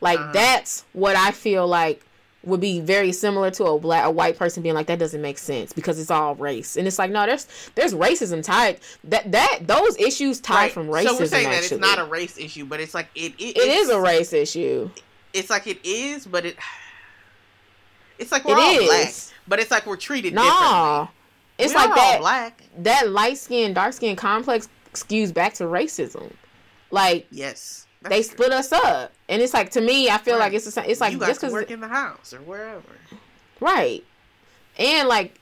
Like Uh-huh. that's what I feel like would be very similar to a black a white person being like that doesn't make sense because it's all race and it's like no there's there's racism tied that that those issues tied right, from racism So we're saying that it's not a race issue, but it's like it. it it is a race issue It's like it is, but it. It's like we're It all is. black, but it's like we're treated no differently. it's We like all that black. that light skin dark skin complex skews back to racism like Yes, they that's true. split us up and it's like to me i feel Right. like it's the same it's like you just because work in the house or wherever. Right. And like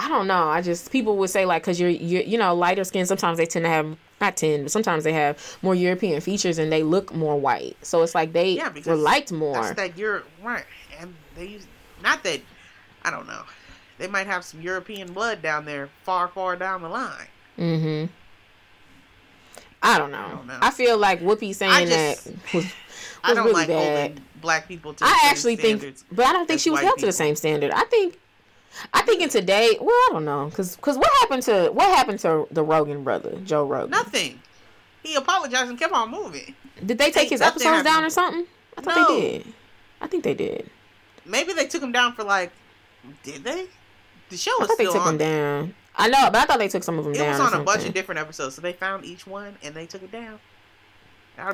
I don't know. I just people would say like cuz you're you you know lighter skin sometimes they tend to have not tend but sometimes they have more European features and they look more white. So it's like they Yeah, were because liked more. That's that you're right, and they use not that I don't know. They might have some European blood down there, far, far down the line. Mhm. I don't know. I, don't know. feel like Whoopi saying just- that was, was I don't really like bad. holding black people to. the I same actually think, but I don't think she was held to the same standard. I think, I think in today, well, I don't know, because because what happened to what happened to the Rogan brother, Joe Rogan? nothing. He apologized and kept on moving. Did they take Ain't his episodes down or something? I thought No. they did. I think they did. Maybe they took him down for like. Did they? The show I was thought they took on. them down. I know, but I thought they took some of them It down. was on a bunch of different episodes, so they found each one and they took it down.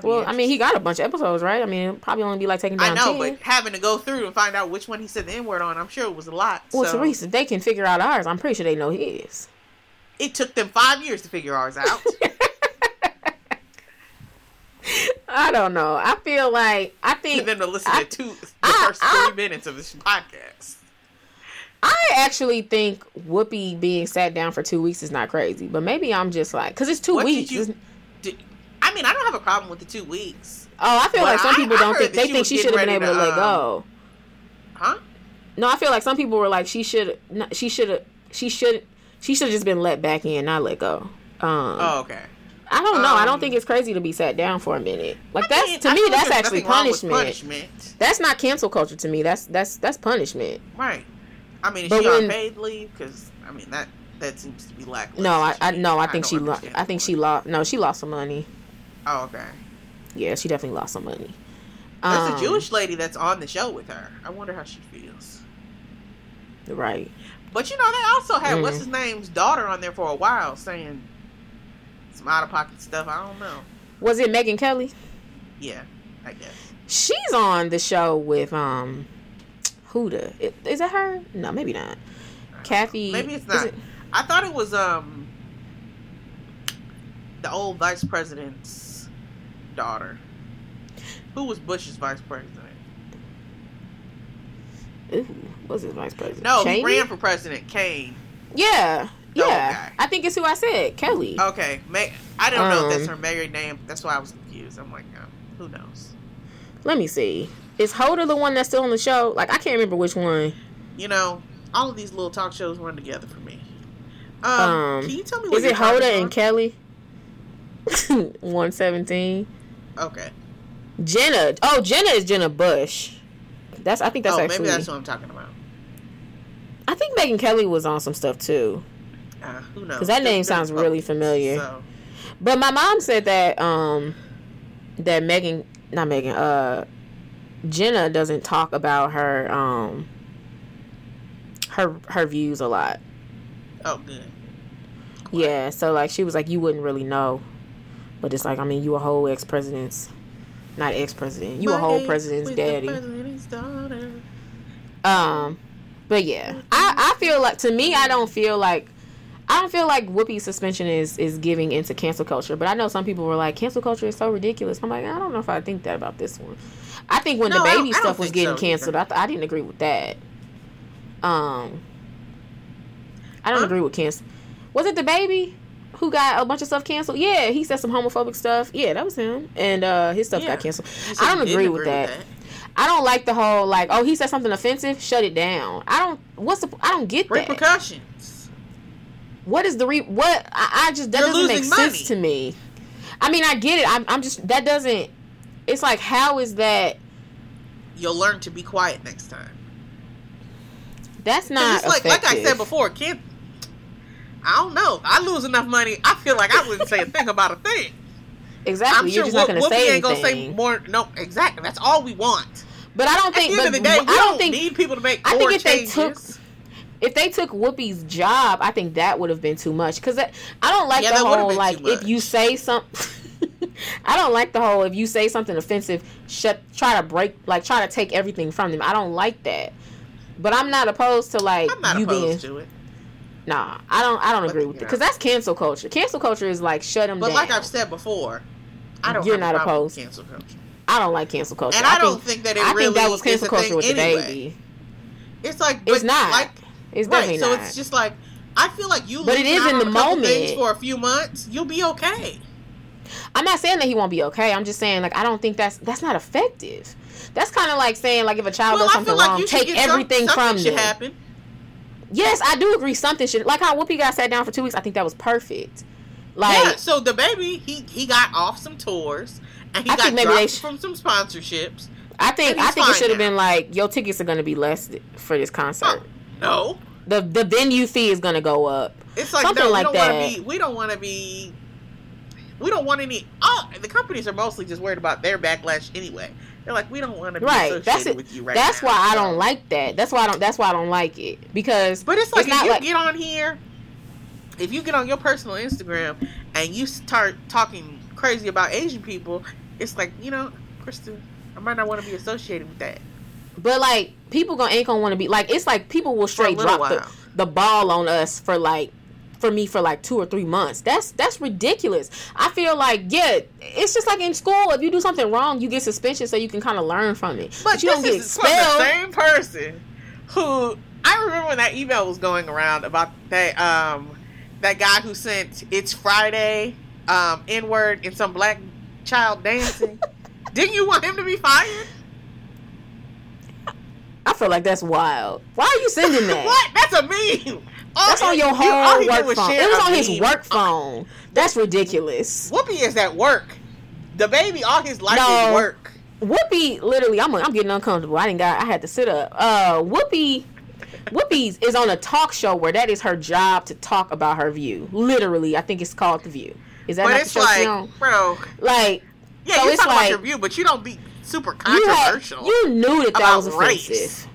Well, I mean, he got a bunch of episodes, right? I mean, it'd probably only be like taking down. I know, 10. but having to go through and find out which one he said the N word on, I'm sure it was a lot. well, so if they can figure out ours. I'm pretty sure they know his. it took them five years to figure ours out. I don't know. I feel like I think then to listen I- to two, the I- first I- three minutes of this podcast. I actually think Whoopi being sat down for two weeks is not crazy, but maybe I'm just like because it's two What did weeks. you- Did, I mean, I don't have a problem with the two weeks, oh, I feel like some I- people I don't think they she think she should have been able to, to, let go. huh? No, I feel like some people were like she should she should have she should she should have just been let back in, not let go. Um, Oh, okay. I don't know. I don't um, think it's crazy to be sat down for a minute. Like I that's mean, to I me that's actually nothing wrong with punishment. punishment. That's not cancel culture to me. That's that's that's punishment. Right. I mean, is But she when- on paid leave? Because I mean that that seems to be lackluster. No, I, I no, I think don't she lo- I think she lost. No, she lost some money. Oh, okay. Yeah, she definitely lost some money. There's Um, a Jewish lady that's on the show with her. I wonder how she feels. right? But you know, they also had what's Mhm. his name's daughter on there for a while saying some out of pocket stuff. I don't know. Was it Megyn Kelly? Yeah, I guess. She's on the show with um, Hoda. Is that her? No, maybe not. Kathy. Maybe it's not. it- I thought it was um the old vice president's daughter. Who was Bush's vice president? Ooh, what's his vice president? No, he ran for president. Kane. Yeah, The yeah. I think it's who I said, Kelly. Okay, May- I don't know if that's Um, her married name. That's why I was confused. I'm like, um, who knows? Let me see. Is Hoda the one that's still on the show? Like I can't remember which one. You know, all of these little talk shows run together for me. Um, Um, can you tell me what Is it Hoda and? Kelly? One seventeen. Okay. Jenna. Oh, Jenna is Jenna Bush. That's. I think that's oh, actually. maybe that's what I'm talking about. I think Megyn Kelly was on some stuff too. Uh, who knows? 'Cause that name They're- sounds really familiar. So, But my mom said that um that Megan, not Megan, uh, Jenna doesn't talk about her um her her views a lot. oh, good. Yeah, so like she was like, you wouldn't really know, but it's like I mean, you a whole ex president's, not ex president, you a whole president's daddy. president's. Um, but yeah, I I feel like to me, I don't feel like. I don't feel like Whoopi's suspension is is giving into cancel culture, but I know some people were like, cancel culture is so ridiculous. I'm like, I don't know if I think that about this one. I think when No, DaBaby stuff was getting so canceled, I, th- I didn't agree with that. Um, I don't agree with cancel. Was it DaBaby who got a bunch of stuff canceled? Yeah, he said some homophobic stuff. Yeah, that was him, and uh, his stuff Yeah. got canceled. I don't agree with that. I don't like the whole like, oh, he said something offensive, shut it down. I don't. What's the? I don't get that. Repercussions. What is the re? What I, I just that You're doesn't make losing sense to me. I mean, I get it. I'm, I'm just that doesn't. It's like how is that? You'll learn to be quiet next time. That's not it's like, like I said before, kid. I don't know. I lose enough money. I feel like I wouldn't say a thing about a thing. Exactly. I'm You're sure just not going to say ain't anything. gonna say more. No, exactly. That's all we want. but I don't At think. the But of the day, I don't, think need people to make I think if they changes. took- if they took Whoopi's job, I think that would have been too much. Because I don't like Yeah, the that whole like if you say something. I don't like the whole if you say something offensive, shut try to break like try to take everything from them. I don't like that. But I'm not opposed to like I'm not you opposed being to it. nah. I don't I don't But, agree with it because that's cancel culture. Cancel culture is like shut them But down. like I've said before, I don't. You're not opposed. Cancel culture. I don't like cancel culture. And I, don't think, think that it I really think that was cancel culture with the anyway. baby. It's like It's but, not. Like, It's right. So not. it's just like I feel like you. But it is in the moment. for a few months. You'll be okay. I'm not saying that he won't be okay. I'm just saying like I don't think that's that's not effective. That's kind of like saying like if a child well, does something like wrong, take some- everything something from should them. happen. Yes, I do agree. Something should like how Whoopi got sat down for two weeks. I think that was perfect. Like yeah. So DaBaby, he he got off some tours and he I got dropped sh- from some sponsorships. I think I think it should have been like your tickets are going to be less for this concert. No, The the venue fee is going to go up. it's like Something no, like we don't want that. to be. We don't want to be. We don't want any. Oh, the companies are mostly just worried about their backlash anyway. They're like, we don't want to be Right. associated That's it. with you right now. that's now, why I don't like that. That's why I don't. That's why I don't like it because But it's like It's if you like- get on here, if you get on your personal Instagram and you start talking crazy about Asian people, it's like you know, Krista, I might not want to be associated with that. But like people gonna ain't gonna want to be like it's like people will straight drop the, while. the ball on us for like for me for like two or three months. That's that's ridiculous. I feel like yeah, it's just like in school. If you do something wrong, you get suspension so you can kind of learn from it. But, you this don't get is from the expelled. same person who I remember when that email was going around about that um that guy who sent it's Friday um N word in some black child dancing. Didn't you want him to be fired? I feel like that's wild. Why are you sending that? what? That's a meme. All That's on your whole did work phone. It was on his work phone. That's ridiculous. Whoopi is at work. DaBaby, all his life No. is work. Whoopi, literally, I'm I'm getting uncomfortable. I didn't got. I had to sit up. Uh, Whoopi, Whoopi is on a talk show where that is her job to talk about her view. Literally, I think it's called The View. Is that But not it's the show like, bro, Like yeah, So you talk about your view, but you don't be super you had, controversial. you knew that that was offensive. race.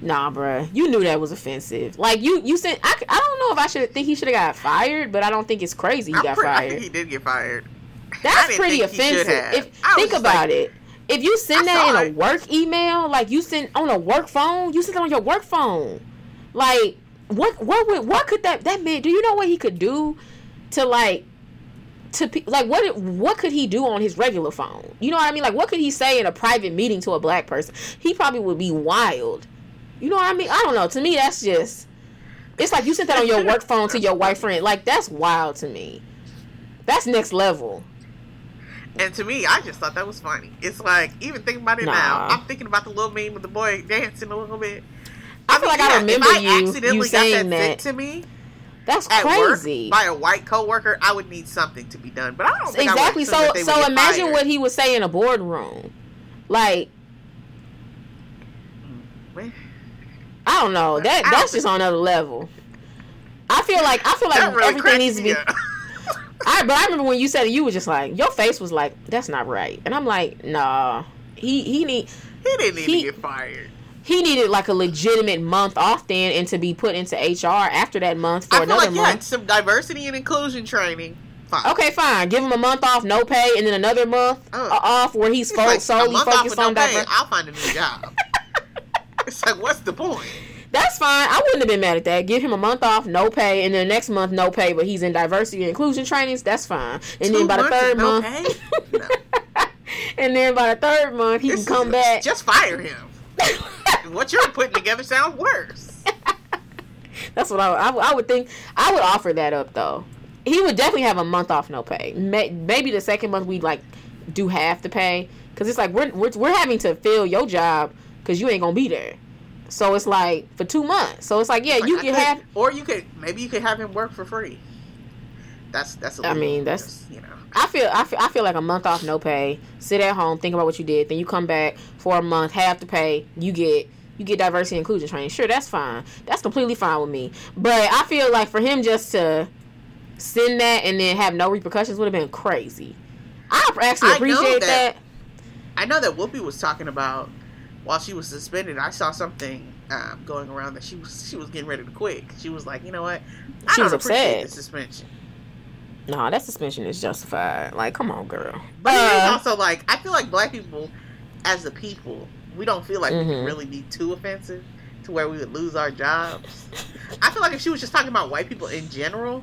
Nah, bruh, you knew that was offensive. Like you, you said, I, I don't know if I should think he should have got fired, but I don't think it's crazy he I'm got pre- I fired. think he did get fired. That's pretty offensive. If think about like- it, if you send I that in a it. work email, like you send on a work phone, you send it on your work phone. Like what? What would? What could that? That man? Do you know what he could do to like? To pe- like what? What could he do on his regular phone? You know what I mean? Like what could he say in a private meeting to a black person? He probably would be wild. You know what I mean? I don't know. To me, that's just. It's like you sent that on your work phone to your white friend. Like that's wild to me. That's next level. And to me, I just thought that was funny. It's like even thinking about it now, I'm thinking about the little meme with the boy dancing a little bit. I feel like I remember if I you- accidentally you got saying that, sent that. to me That's at crazy. work by a white coworker, I would need something to be done. But I don't think exactly. I So so imagine fired. what he would say in a boardroom. Like I don't know. That that's just on another level. I feel like I feel like really everything needs to be. I but I remember when you said it, you were just like your face was like that's not right, and I'm like nah. He he need he didn't need He- to get fired. He needed like a legitimate month off then, and to be put into HR after that month for I another like month. some diversity and inclusion training. Fine. Okay, fine. Give him a month off, no pay, and then another month Oh. uh, off where he's fo- like, solely focused no on diversity. I'll find a new job. It's like, what's the point? That's fine. I wouldn't have been mad at that. Give him a month off, no pay, and then next month no pay, but he's in diversity and inclusion trainings. That's fine. And Two then by the third no month? No. and then by the third month he This can come is- back. Just fire him. what you're putting together sounds worse. That's what I, I, would- I would think. I would offer that up though. He would definitely have a month off, no pay. May, maybe the second month we like do half the pay because it's like we're, we're we're having to fill your job because you ain't gonna be there. So it's like for two months. So it's like yeah, Like, you I can could- have. or you could maybe you could have him work for free. That's that's. I mean, that's- you know. I feel, I feel I feel like a month off, no pay. Sit at home, think about what you did, then you come back for a month, half the pay. You get you get diversity and inclusion training. Sure, that's fine. That's completely fine with me. But I feel like for him just to send that and then have no repercussions would have been crazy. I actually I appreciate that. that. I know that Whoopi was talking about while she was suspended. I saw something um, going around that she was she was getting ready to quit. She was like, you know what? I She don't was appreciate upset. the suspension. No, that suspension is justified. Like, come on, girl. But Uh, also like I feel like black people, as a people, we don't feel like we Mhm. can really be too offensive to where we would lose our jobs. I feel like if she was just talking about white people in general,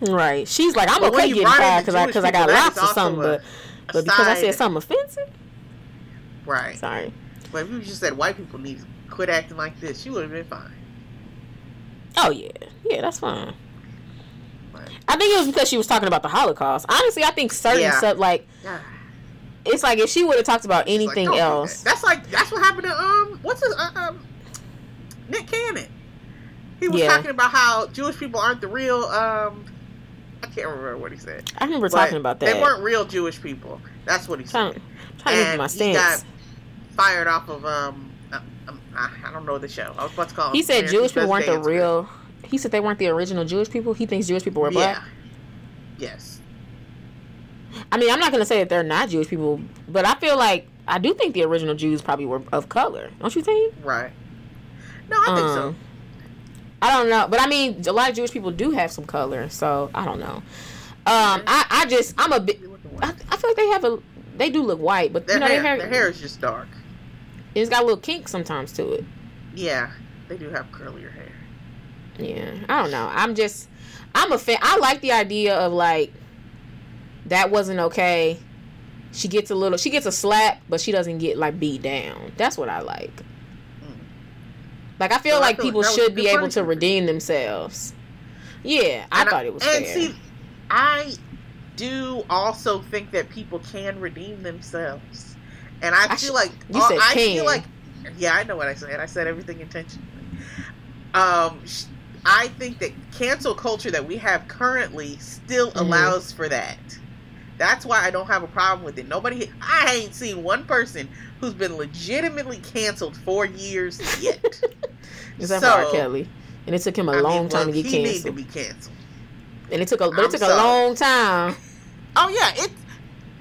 right. She's like, I'm But okay getting fired because I because I got lots or something, but but because I said something offensive. right? Sorry. But if you just said white people need to quit acting like this, she would have been fine. Oh yeah, yeah, that's fine. But, I think it was because she was talking about the Holocaust. Honestly, I think certain Yeah. stuff like yeah. it's like if she would have talked about Like, anything don't else. that. That's like that's what happened to um what's his uh, um Nick Cannon. He was Yeah. talking about how Jewish people aren't the real um I can't remember what he said. I remember But talking about that. They weren't real Jewish people. That's what he trying, said. trying to look at And my he got stance. fired off of um, uh, um I I don't know the show. I was about to call. He said Jewish people weren't the real. Group. He said they weren't the original Jewish people. He thinks Jewish people were black. Yeah. Yes. I mean, I'm not gonna say that they're not Jewish people, but I feel like I do think the original Jews probably were of color. Don't you think? Right. No, I think so. Um, I don't know, but I mean, a lot of Jewish people do have some color, so I don't know. Um, I, I just, I'm a bit. I, I feel like they have a, they do look white, but Their you know, hair, their hair, their hair is just dark. it's got a little kink sometimes to it. Yeah, they do have curlier hair. Yeah, I don't know. I'm just, I'm a fan. I like the idea of like, that wasn't okay. She gets a little, she gets a slap, but she doesn't get like beat down. That's what I like. Mm. Like I feel So I like feel people was should be able to redeem themselves. Yeah, I And thought it was and fair. see, I do also think that people can redeem themselves, and I, I feel like you uh, said I can. feel like yeah, I know what I said. I said everything intentionally. Um, sh- I think that cancel culture that we have currently still Mhm. allows for that. That's why I don't have a problem with it. Nobody, I ain't seen one person who's been legitimately canceled for years yet. Except for R. Kelly, and it took him a I mean, long time well, to get he need to canceled. be canceled. And it took a, but I'm it took a long time. Oh yeah, it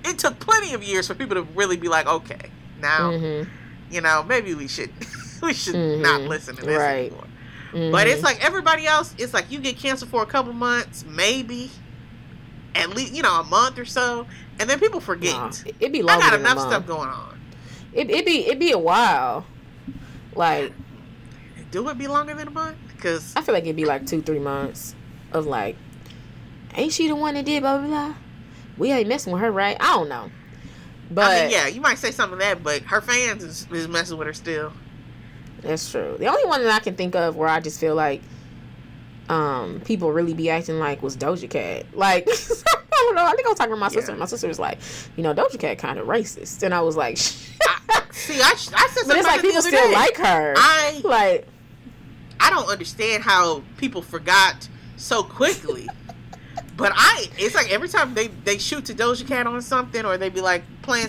it took plenty of years for people to really be like, okay, now hmm you know maybe we should we should Mhm. not listen to this Right. anymore. Hmm But it's like everybody else. It's like you get canceled for a couple months, maybe at least you know a month or so, and then people forget. Nah, it'd be I longer got than enough stuff going on. It it be it'd be a while. Like Do it be longer than a month? Because I feel like it'd be like two three months of like, ain't she the one that did blah blah blah? We ain't messing with her, right? I don't know. But I mean, yeah, you might say something of that, but her fans is, is messing with her still. That's true. The only one that I can think of where I just feel like um people really be acting like was Doja Cat. Like I don't know. I think I was talking to my sister. Yeah. My sister was like, you know, Doja Cat kind of racist, and I was like, See, I, I said something but it's like people still day. like her. I like I don't understand how people forgot so quickly. But I, it's like every time they they shoot to Doja Cat on something, or they be like playing,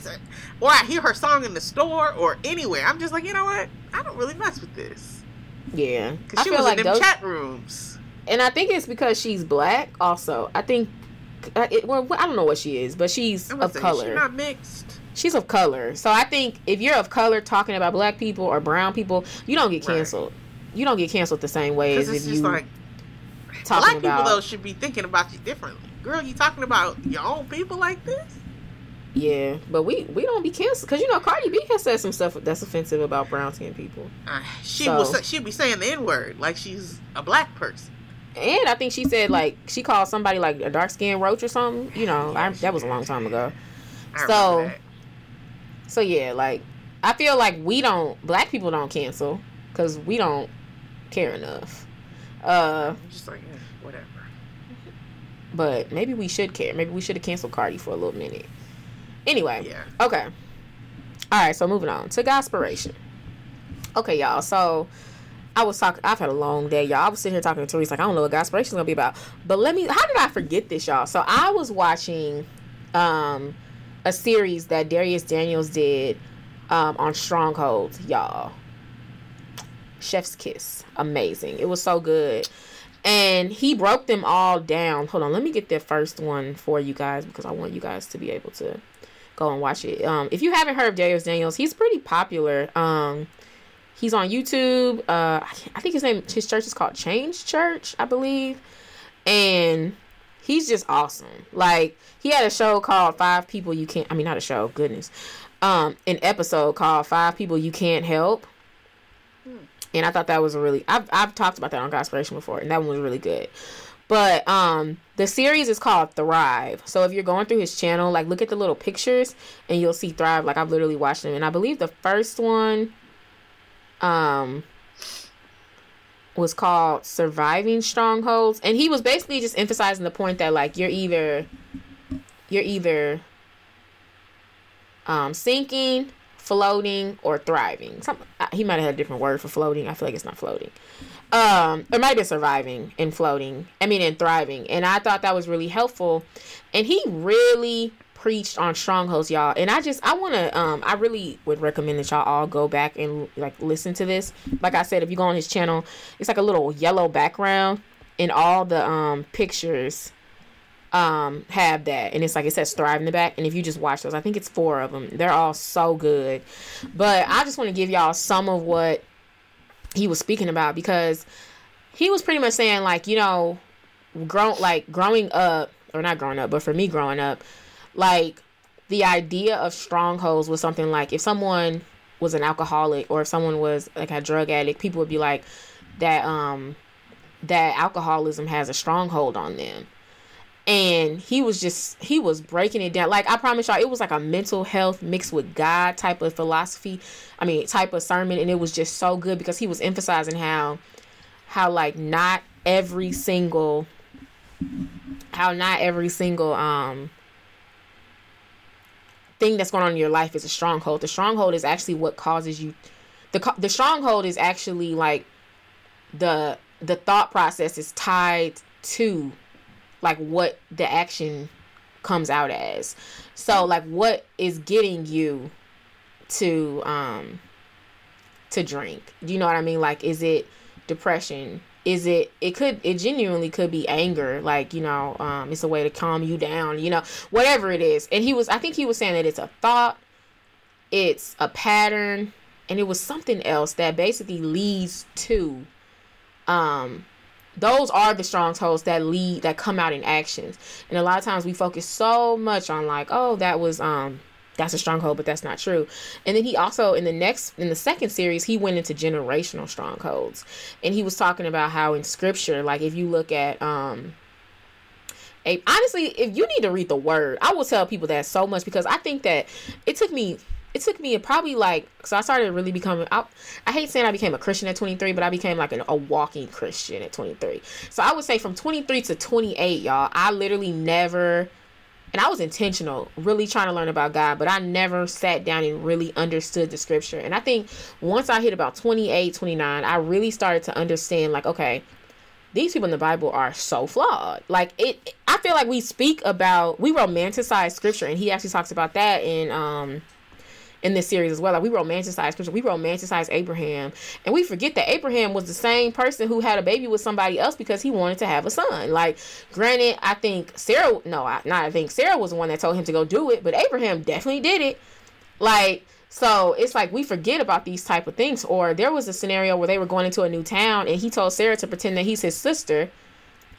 or I hear her song in the store or anywhere, I'm just like, you know what? I don't really mess with this yeah, because I she feel was like in them Doja, chat rooms. and I think it's because she's black. Also, I think. Uh, it, well, I don't know what she is, but she's of say, color. She's not mixed. She's of color. So I think if you're of color talking about black people or brown people, you don't get Right. canceled. You don't get canceled the same way as if just you like talking black about. people though should be thinking about you differently. Girl, you talking about your own people like this? Yeah, but we we don't be canceled because you know Cardi B has said some stuff that's offensive about brown skin people. Uh, she So- will. She'll be saying the n word like she's a black person. And I think she said like she called somebody like a dark skinned roach or something. You know, I, that was a long time ago. So- So yeah, like I feel like we don't black people don't cancel because we don't care enough. Uh. I'm just like eh, whatever. but maybe we should care. Maybe we should have canceled Cardi for a little minute. Anyway, Yeah. okay. All right, so moving on to Gospiration. Okay, y'all. So I was talking. I've had a long day, y'all. I was sitting here talking to Therese, like I don't know what Gospiration is gonna be about. But let me. How did I forget this, y'all? So I was watching um a series that Dharius Daniels did um on Strongholds, y'all. Chef's Kiss, amazing. It was so good. And he broke them all down. Hold on, let me get the first one for you guys because I want you guys to be able to go and watch it. Um, if you haven't heard of Dharius Daniels, he's pretty popular. Um, he's on YouTube. Uh, I I think his name, his church is called Change Church, I believe, and he's just awesome. Like he had a show called Five People You Can't. I mean, not a show. Goodness, um, an episode called Five People You Can't Help. And I thought that was a really I've I've talked about that on Godspiration before, and that one was really good. But um the series is called Thrive. So if you're going through his channel, like look at the little pictures and you'll see Thrive. Like I've literally watched them. And I believe the first one um was called Surviving Strongholds. And he was basically just emphasizing the point that like you're either you're either um sinking, floating, or thriving. Some uh, he might have had a different word for floating. I feel like it's not floating. Um it might be surviving and floating i mean and thriving. And i thought that was really helpful. And he really preached on strongholds y'all. And i just i want to um i really would recommend that y'all all go back and like listen to this. Like i said if you go on his channel it's like a little yellow background and all the um pictures um have that. And it's like it says thrive in the back. And if you just watch those i think it's four of them. They're all so good. But i just want to give y'all some of what he was speaking about because he was pretty much saying like you know grown like growing up or not growing up but for me growing up like the idea of strongholds was something like if someone was an alcoholic or if someone was like a drug addict people would be like that um that alcoholism has a stronghold on them and he was just he was breaking it down. Like i promise y'all it was like a mental health mixed with god type of philosophy i mean type of sermon and it was just so good because he was emphasizing how how like not every single how not every single um thing that's going on in your life is a stronghold. The stronghold is actually what causes you the the stronghold is actually like the the thought process is tied to like what the action comes out as. So like what is getting you to um to drink? Do you know what I mean? Like is it depression? Is it it could it genuinely could be anger, like, you know, um it's a way to calm you down, you know, whatever it is. And he was I think he was saying that it's a thought, it's a pattern, and it was something else that basically leads to um those are the strongholds that lead that come out in actions. And a lot of times we focus so much on like oh that was um that's a stronghold but that's not true. And then he also in the next in the second series he went into generational strongholds and he was talking about how in scripture like if you look at um a, honestly if you need to read the word i will tell people that so much because i think that it took me it took me probably like so I started really becoming I, I hate saying I became a Christian at 23 but I became like an, a walking Christian at 23 so I would say from 23 to 28 y'all I literally never and I was intentional really trying to learn about God but I never sat down and really understood the scripture and I think once I hit about 28 29 I really started to understand like okay these people in the Bible are so flawed. Like it I feel like we speak about we romanticize scripture and he actually talks about that in um in this series as well. Like we romanticize scripture, we romanticize Abraham, and we forget that Abraham was the same person who had a baby with somebody else because he wanted to have a son. Like, granted, I think Sarah, no, I, not I think Sarah was the one that told him to go do it, but Abraham definitely did it. Like, so it's like we forget about these type of things. Or there was a scenario where they were going into a new town, and he told Sarah to pretend that he's his sister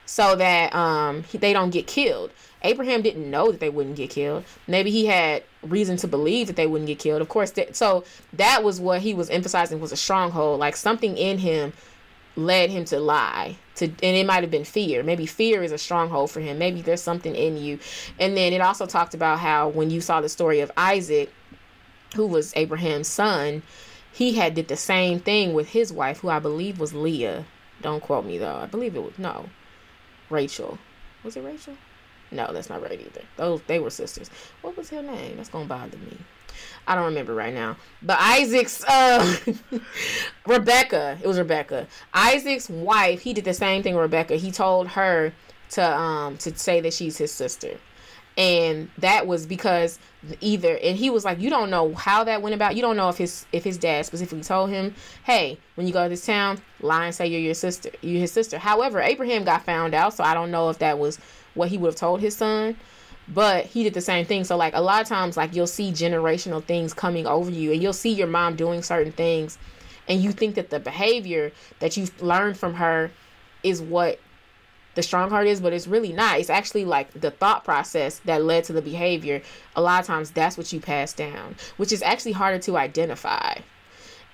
so that um they don't get killed. Abraham didn't know that they wouldn't get killed. Maybe he had reason to believe that they wouldn't get killed. Of course, that, so that was what he was emphasizing was a stronghold. Like something in him led him to lie. To and it might have been fear. Maybe fear is a stronghold for him. Maybe there's something in you. And then it also talked about how when you saw the story of Isaac, who was Abraham's son, he had did the same thing with his wife, who I believe was Leah. Don't quote me though. I believe it was no. Rachel. Was it Rachel? No, that's not right either. Those they were sisters. What was her name? That's gonna bother me. I don't remember right now. But Isaac's uh Rebecca. It was Rebecca. Isaac's wife, he did the same thing Rebecca. He told her to um to say that she's his sister. And that was because either and he was like, You don't know how that went about. You don't know if his if his dad specifically told him, Hey, when you go to this town, lie and say you're your sister you're his sister. However, Abraham got found out, so I don't know if that was what he would have told his son but he did the same thing. So like a lot of times like you'll see generational things coming over you and you'll see your mom doing certain things and you think that the behavior that you've learned from her is what the stronghold is but it's really not. It's actually like the thought process that led to the behavior. A lot of times that's what you pass down which is actually harder to identify.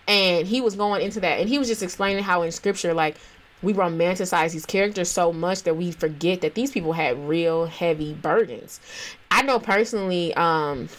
And he was going into that and he was just explaining how in scripture like we romanticize these characters so much that we forget that these people had real heavy burdens. I know personally, um,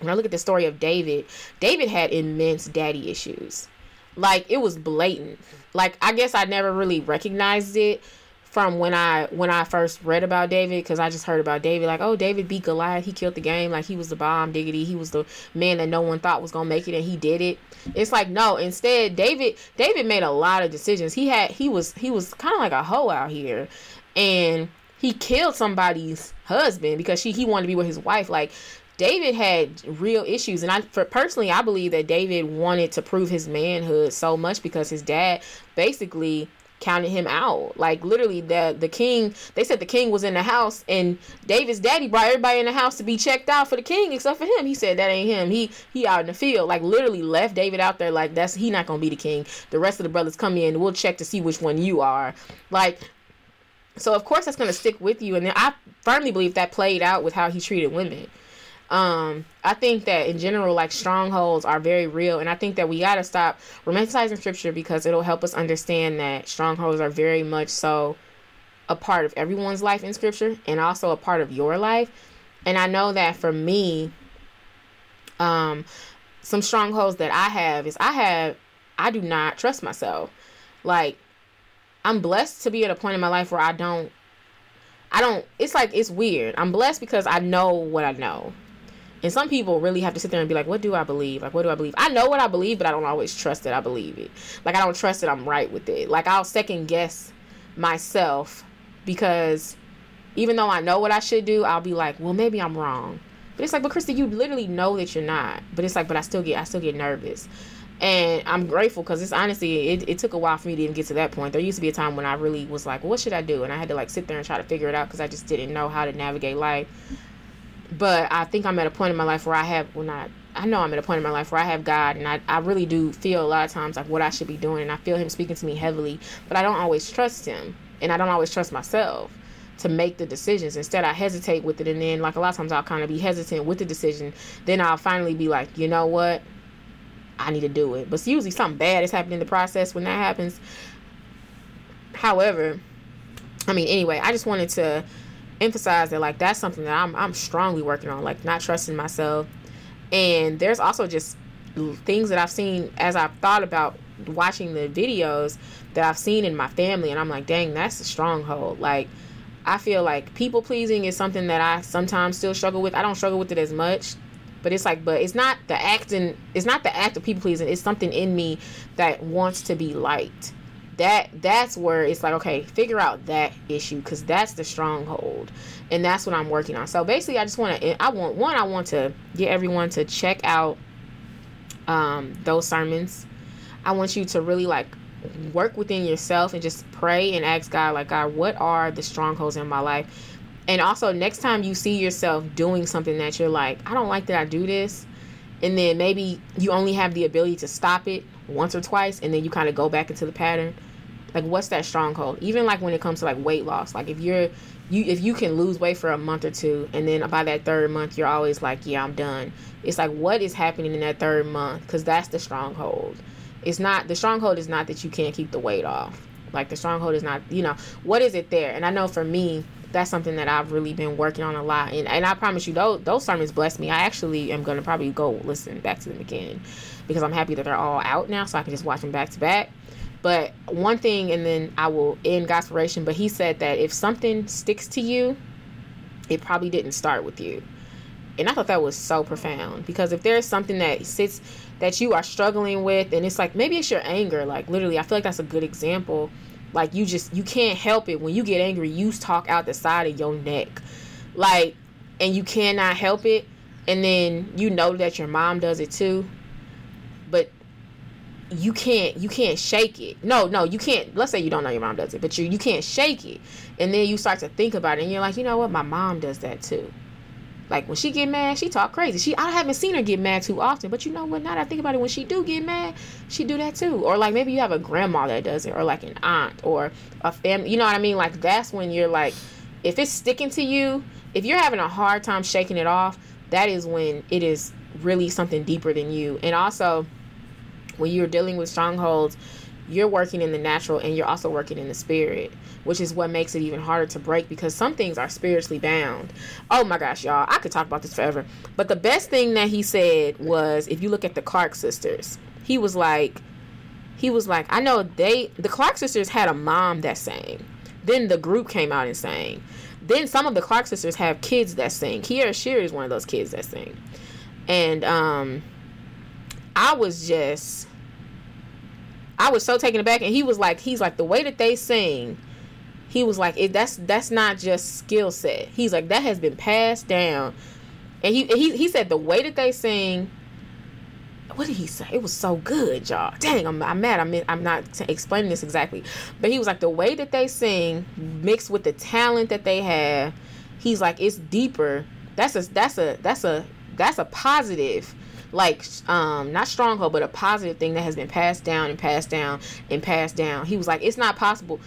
when I look at the story of David, David had immense daddy issues. Like it was blatant. Like I guess I never really recognized it from when I when I first read about David because I just heard about David like oh David beat Goliath he killed the game like he was the bomb diggity he was the man that no one thought was gonna make it and he did it. It's like no instead David David made a lot of decisions. He had he was he was kind of like a hoe out here and he killed somebody's husband because she he wanted to be with his wife. Like David had real issues, and I for personally I believe that David wanted to prove his manhood so much because his dad basically counted him out. Like literally the the king they said the king was in the house and David's daddy brought everybody in the house to be checked out for the king except for him. He said that ain't him. He he out in the field. Like literally left David out there like that's he not gonna be the king. The rest of the brothers come in, we'll check to see which one you are. Like so of course that's gonna stick with you and then I firmly believe that played out with how he treated women um i think that in general like strongholds are very real and i think that we got to stop romanticizing scripture because it'll help us understand that strongholds are very much so a part of everyone's life in scripture and also a part of your life and i know that for me um some strongholds that i have is i have i do not trust myself like i'm blessed to be at a point in my life where i don't I don't it's like it's weird. I'm blessed because I know what I know. And some people really have to sit there and be like, what do I believe? Like, what do I believe? I know what I believe, but I don't always trust that I believe it. Like, I don't trust that I'm right with it. Like, I'll second guess myself because even though I know what I should do, I'll be like, well, maybe I'm wrong. But it's like, but Krista, you literally know that you're not. But it's like, but I still get, I still get nervous. And I'm grateful because it's honestly, it, it took a while for me to even get to that point. There used to be a time when I really was like, what should I do? And I had to like sit there and try to figure it out because I just didn't know how to navigate life but I think I'm at a point in my life where I have well not I know I'm at a point in my life where I have God and I, I really do feel a lot of times like what I should be doing and I feel him speaking to me heavily, but I don't always trust him and I don't always trust myself to make the decisions. Instead I hesitate with it and then like a lot of times I'll kind of be hesitant with the decision. Then I'll finally be like, you know what? I need to do it. But usually something bad is happening in the process when that happens. However, I mean anyway, I just wanted to emphasize that like that's something that I'm I'm strongly working on, like not trusting myself. And there's also just things that I've seen as I've thought about watching the videos that I've seen in my family and I'm like, dang, that's a stronghold. Like I feel like people pleasing is something that I sometimes still struggle with. I don't struggle with it as much. But it's like, but it's not the acting, it's not the act of people pleasing. It's something in me that wants to be liked that that's where it's like okay figure out that issue because that's the stronghold and that's what i'm working on. So basically i just want to i want one i want to get everyone to check out um, those sermons. I want you to really like work within yourself and just pray and ask god like god what are the strongholds in my life? And also next time you see yourself doing something that you're like i don't like that i do this and then maybe you only have the ability to stop it once or twice and then you kind of go back into the pattern Like what's that stronghold? Even like when it comes to like weight loss, like if you're you if you can lose weight for a month or two and then by that third month you're always like yeah i'm done. It's like what is happening in that third month? Because that's the stronghold. It's not the stronghold is not that you can't keep the weight off. Like the stronghold is not you know what is it there? And i know for me that's something that i've really been working on a lot and, and i promise you those, those sermons bless me. I actually am going to probably go listen back to them again because i'm happy that they're all out now so i can just watch them back to back but one thing, and then I will end Godspiration. But he said that if something sticks to you, it probably didn't start with you. And I thought that was so profound because if there's something that sits that you are struggling with, and it's like maybe it's your anger, like literally, I feel like that's a good example. Like you just you can't help it when you get angry, you talk out the side of your neck, like, and you cannot help it. And then you know that your mom does it too, but you can't you can't shake it. No, no, you can't. Let's say you don't know your mom does it, but you you can't shake it. And then you start to think about it, and you're like, you know what, my mom does that too. Like when she get mad, she talk crazy. She I haven't seen her get mad too often, but you know what? Now that I think about it, when she do get mad, she do that too. Or like maybe you have a grandma that does it, or like an aunt, or a family. You know what I mean? Like that's when you're like, if it's sticking to you, if you're having a hard time shaking it off, that is when it is really something deeper than you. And also when you're dealing with strongholds, you're working in the natural and you're also working in the spirit, which is what makes it even harder to break because some things are spiritually bound. Oh my gosh, y'all, I could talk about this forever. But the best thing that he said was if you look at the Clark sisters, he was like, he was like, I know they, the Clark sisters had a mom that sang. Then the group came out and sang. Then some of the Clark sisters have kids that sing. Kierra Sheard is one of those kids that sing. And um, I was just I was so taken aback, and he was like, he's like the way that they sing. He was like, it, that's that's not just skill set. He's like that has been passed down, and he he he said the way that they sing. What did he say? It was so good, y'all. Dang, I'm, I'm mad. I'm I'm not explaining this exactly, but he was like the way that they sing mixed with the talent that they have. He's like it's deeper. That's a that's a that's a that's a positive like um not stronghold but a positive thing that has been passed down and passed down and passed down. He was like it's not possible.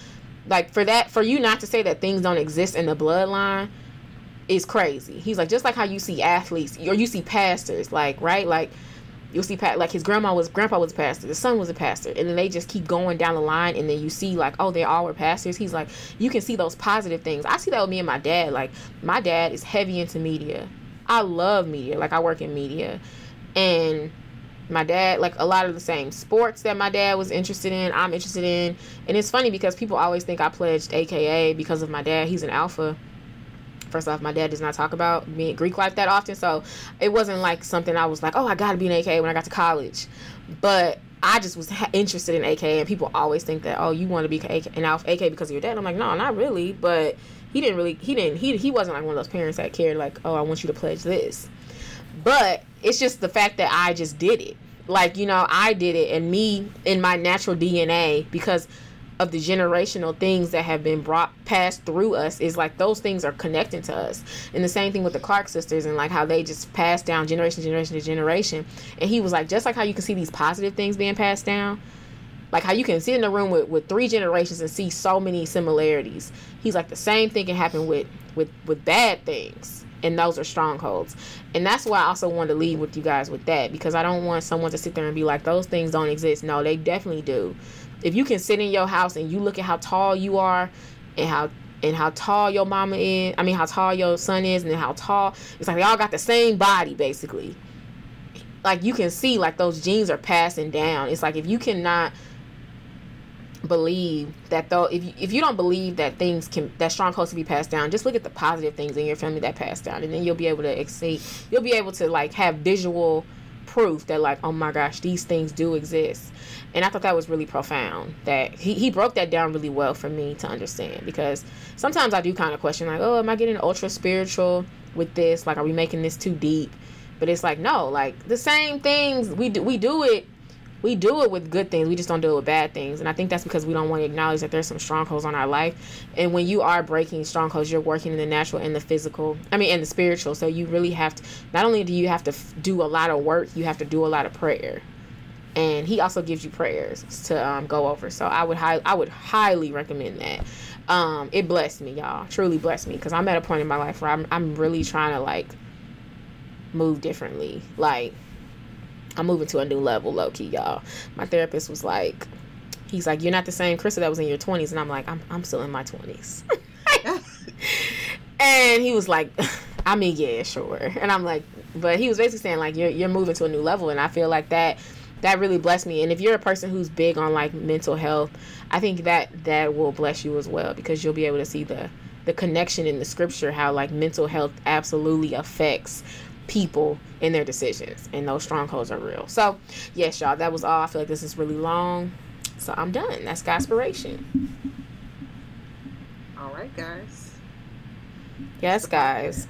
Like for that for you not to say that things don't exist in the bloodline is crazy. He's like just like how you see athletes or you see pastors like right? Like you'll see like his grandma was grandpa was a pastor the son was a pastor and then they just keep going down the line and then you see like oh they all were pastors. He's like you can see those positive things. I see that with me and my dad. Like my dad is heavy into media. I love media. Like i work in media and my dad like a lot of the same sports that my dad was interested in i'm interested in. And it's funny because people always think i pledged aka because of my dad. He's an alpha. First off my dad does not talk about me greek life that often. So it wasn't like something i was like oh i gotta be an aka when i got to college. But i just was interested in aka and people always think that oh you want to be AK, an alpha aka because of your dad? I'm like no not really. But he didn't really he didn't he, he wasn't like one of those parents that cared like oh i want you to pledge this. But it's just the fact that I just did it. Like, you know, I did it and me in my natural DNA because of the generational things that have been brought passed through us is like those things are connecting to us. And the same thing with the Clark sisters and like how they just passed down generation, generation to generation. And he was like, just like how you can see these positive things being passed down, like how you can sit in a room with, with three generations and see so many similarities. He's like the same thing can happen with with with bad things and those are strongholds. And that's why I also wanted to leave with you guys with that because I don't want someone to sit there and be like, those things don't exist. No, they definitely do. If you can sit in your house and you look at how tall you are and how and how tall your mama is, I mean how tall your son is and how tall it's like they all got the same body basically. Like you can see like those genes are passing down. It's like if you cannot believe that though if you, if you don't believe that things can that strongholds can be passed down just look at the positive things in your family that passed down and then you'll be able to exceed you'll be able to like have visual proof that like oh my gosh these things do exist. And i thought that was really profound that he, he broke that down really well for me to understand because sometimes i do kind of question like oh am i getting ultra spiritual with this? Like are we making this too deep? But it's like no like the same things we do we do it we do it with good things we just don't do it with bad things and i think that's because we don't want to acknowledge that there's some strongholds on our life and when you are breaking strongholds you're working in the natural and the physical i mean and the spiritual so you really have to not only do you have to do a lot of work you have to do a lot of prayer and he also gives you prayers to um, go over. So I would high, I would highly recommend that. Um, it blessed me, y'all. Truly blessed me because I'm at a point in my life where I'm I'm really trying to like move differently. Like I'm moving to a new level, low key, y'all. My therapist was like, he's like, you're not the same Krista that was in your 20s, and I'm like, I'm I'm still in my 20s. and he was like, I mean, yeah, sure. And I'm like, but he was basically saying like you're you're moving to a new level, and I feel like that that really blessed me. And if you're a person who's big on like mental health, I think that that will bless you as well because you'll be able to see the the connection in the scripture how like mental health absolutely affects people in their decisions and those strongholds are real. So, yes, y'all, that was all. I feel like this is really long. So, I'm done. That's Godspiration. All right, guys. Yes, guys.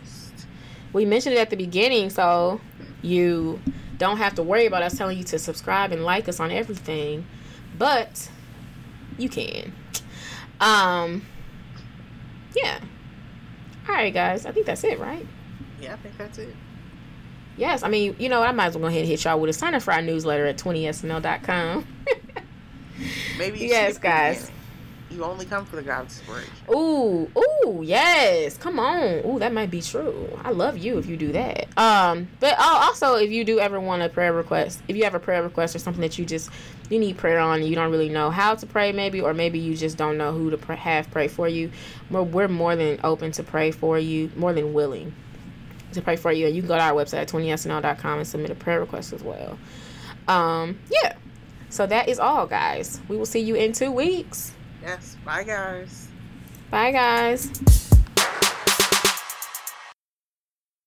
We mentioned it at the beginning, so you don't have to worry about us telling you to subscribe and like us on everything, but you can. Um, yeah. All right, guys. I think that's it, right? Yeah, I think that's it. Yes, I mean, you know what? I might as well go ahead and hit y'all with a sign up for our newsletter at 20snl.com. Maybe you Yes, guys. You only come for the God inspiration. Ooh, ooh, yes. Come on. Ooh, that might be true. I love you if you do that. Um, but oh, also if you do ever want a prayer request, if you have a prayer request or something that you just you need prayer on, and you don't really know how to pray, maybe, or maybe you just don't know who to pr- have pray for you. We're, we're more than open to pray for you, more than willing to pray for you. And you can go to our website at 20snl.com and submit a prayer request as well. Um, yeah. So that is all, guys. We will see you in two weeks. Yes. Bye, guys. Bye, guys.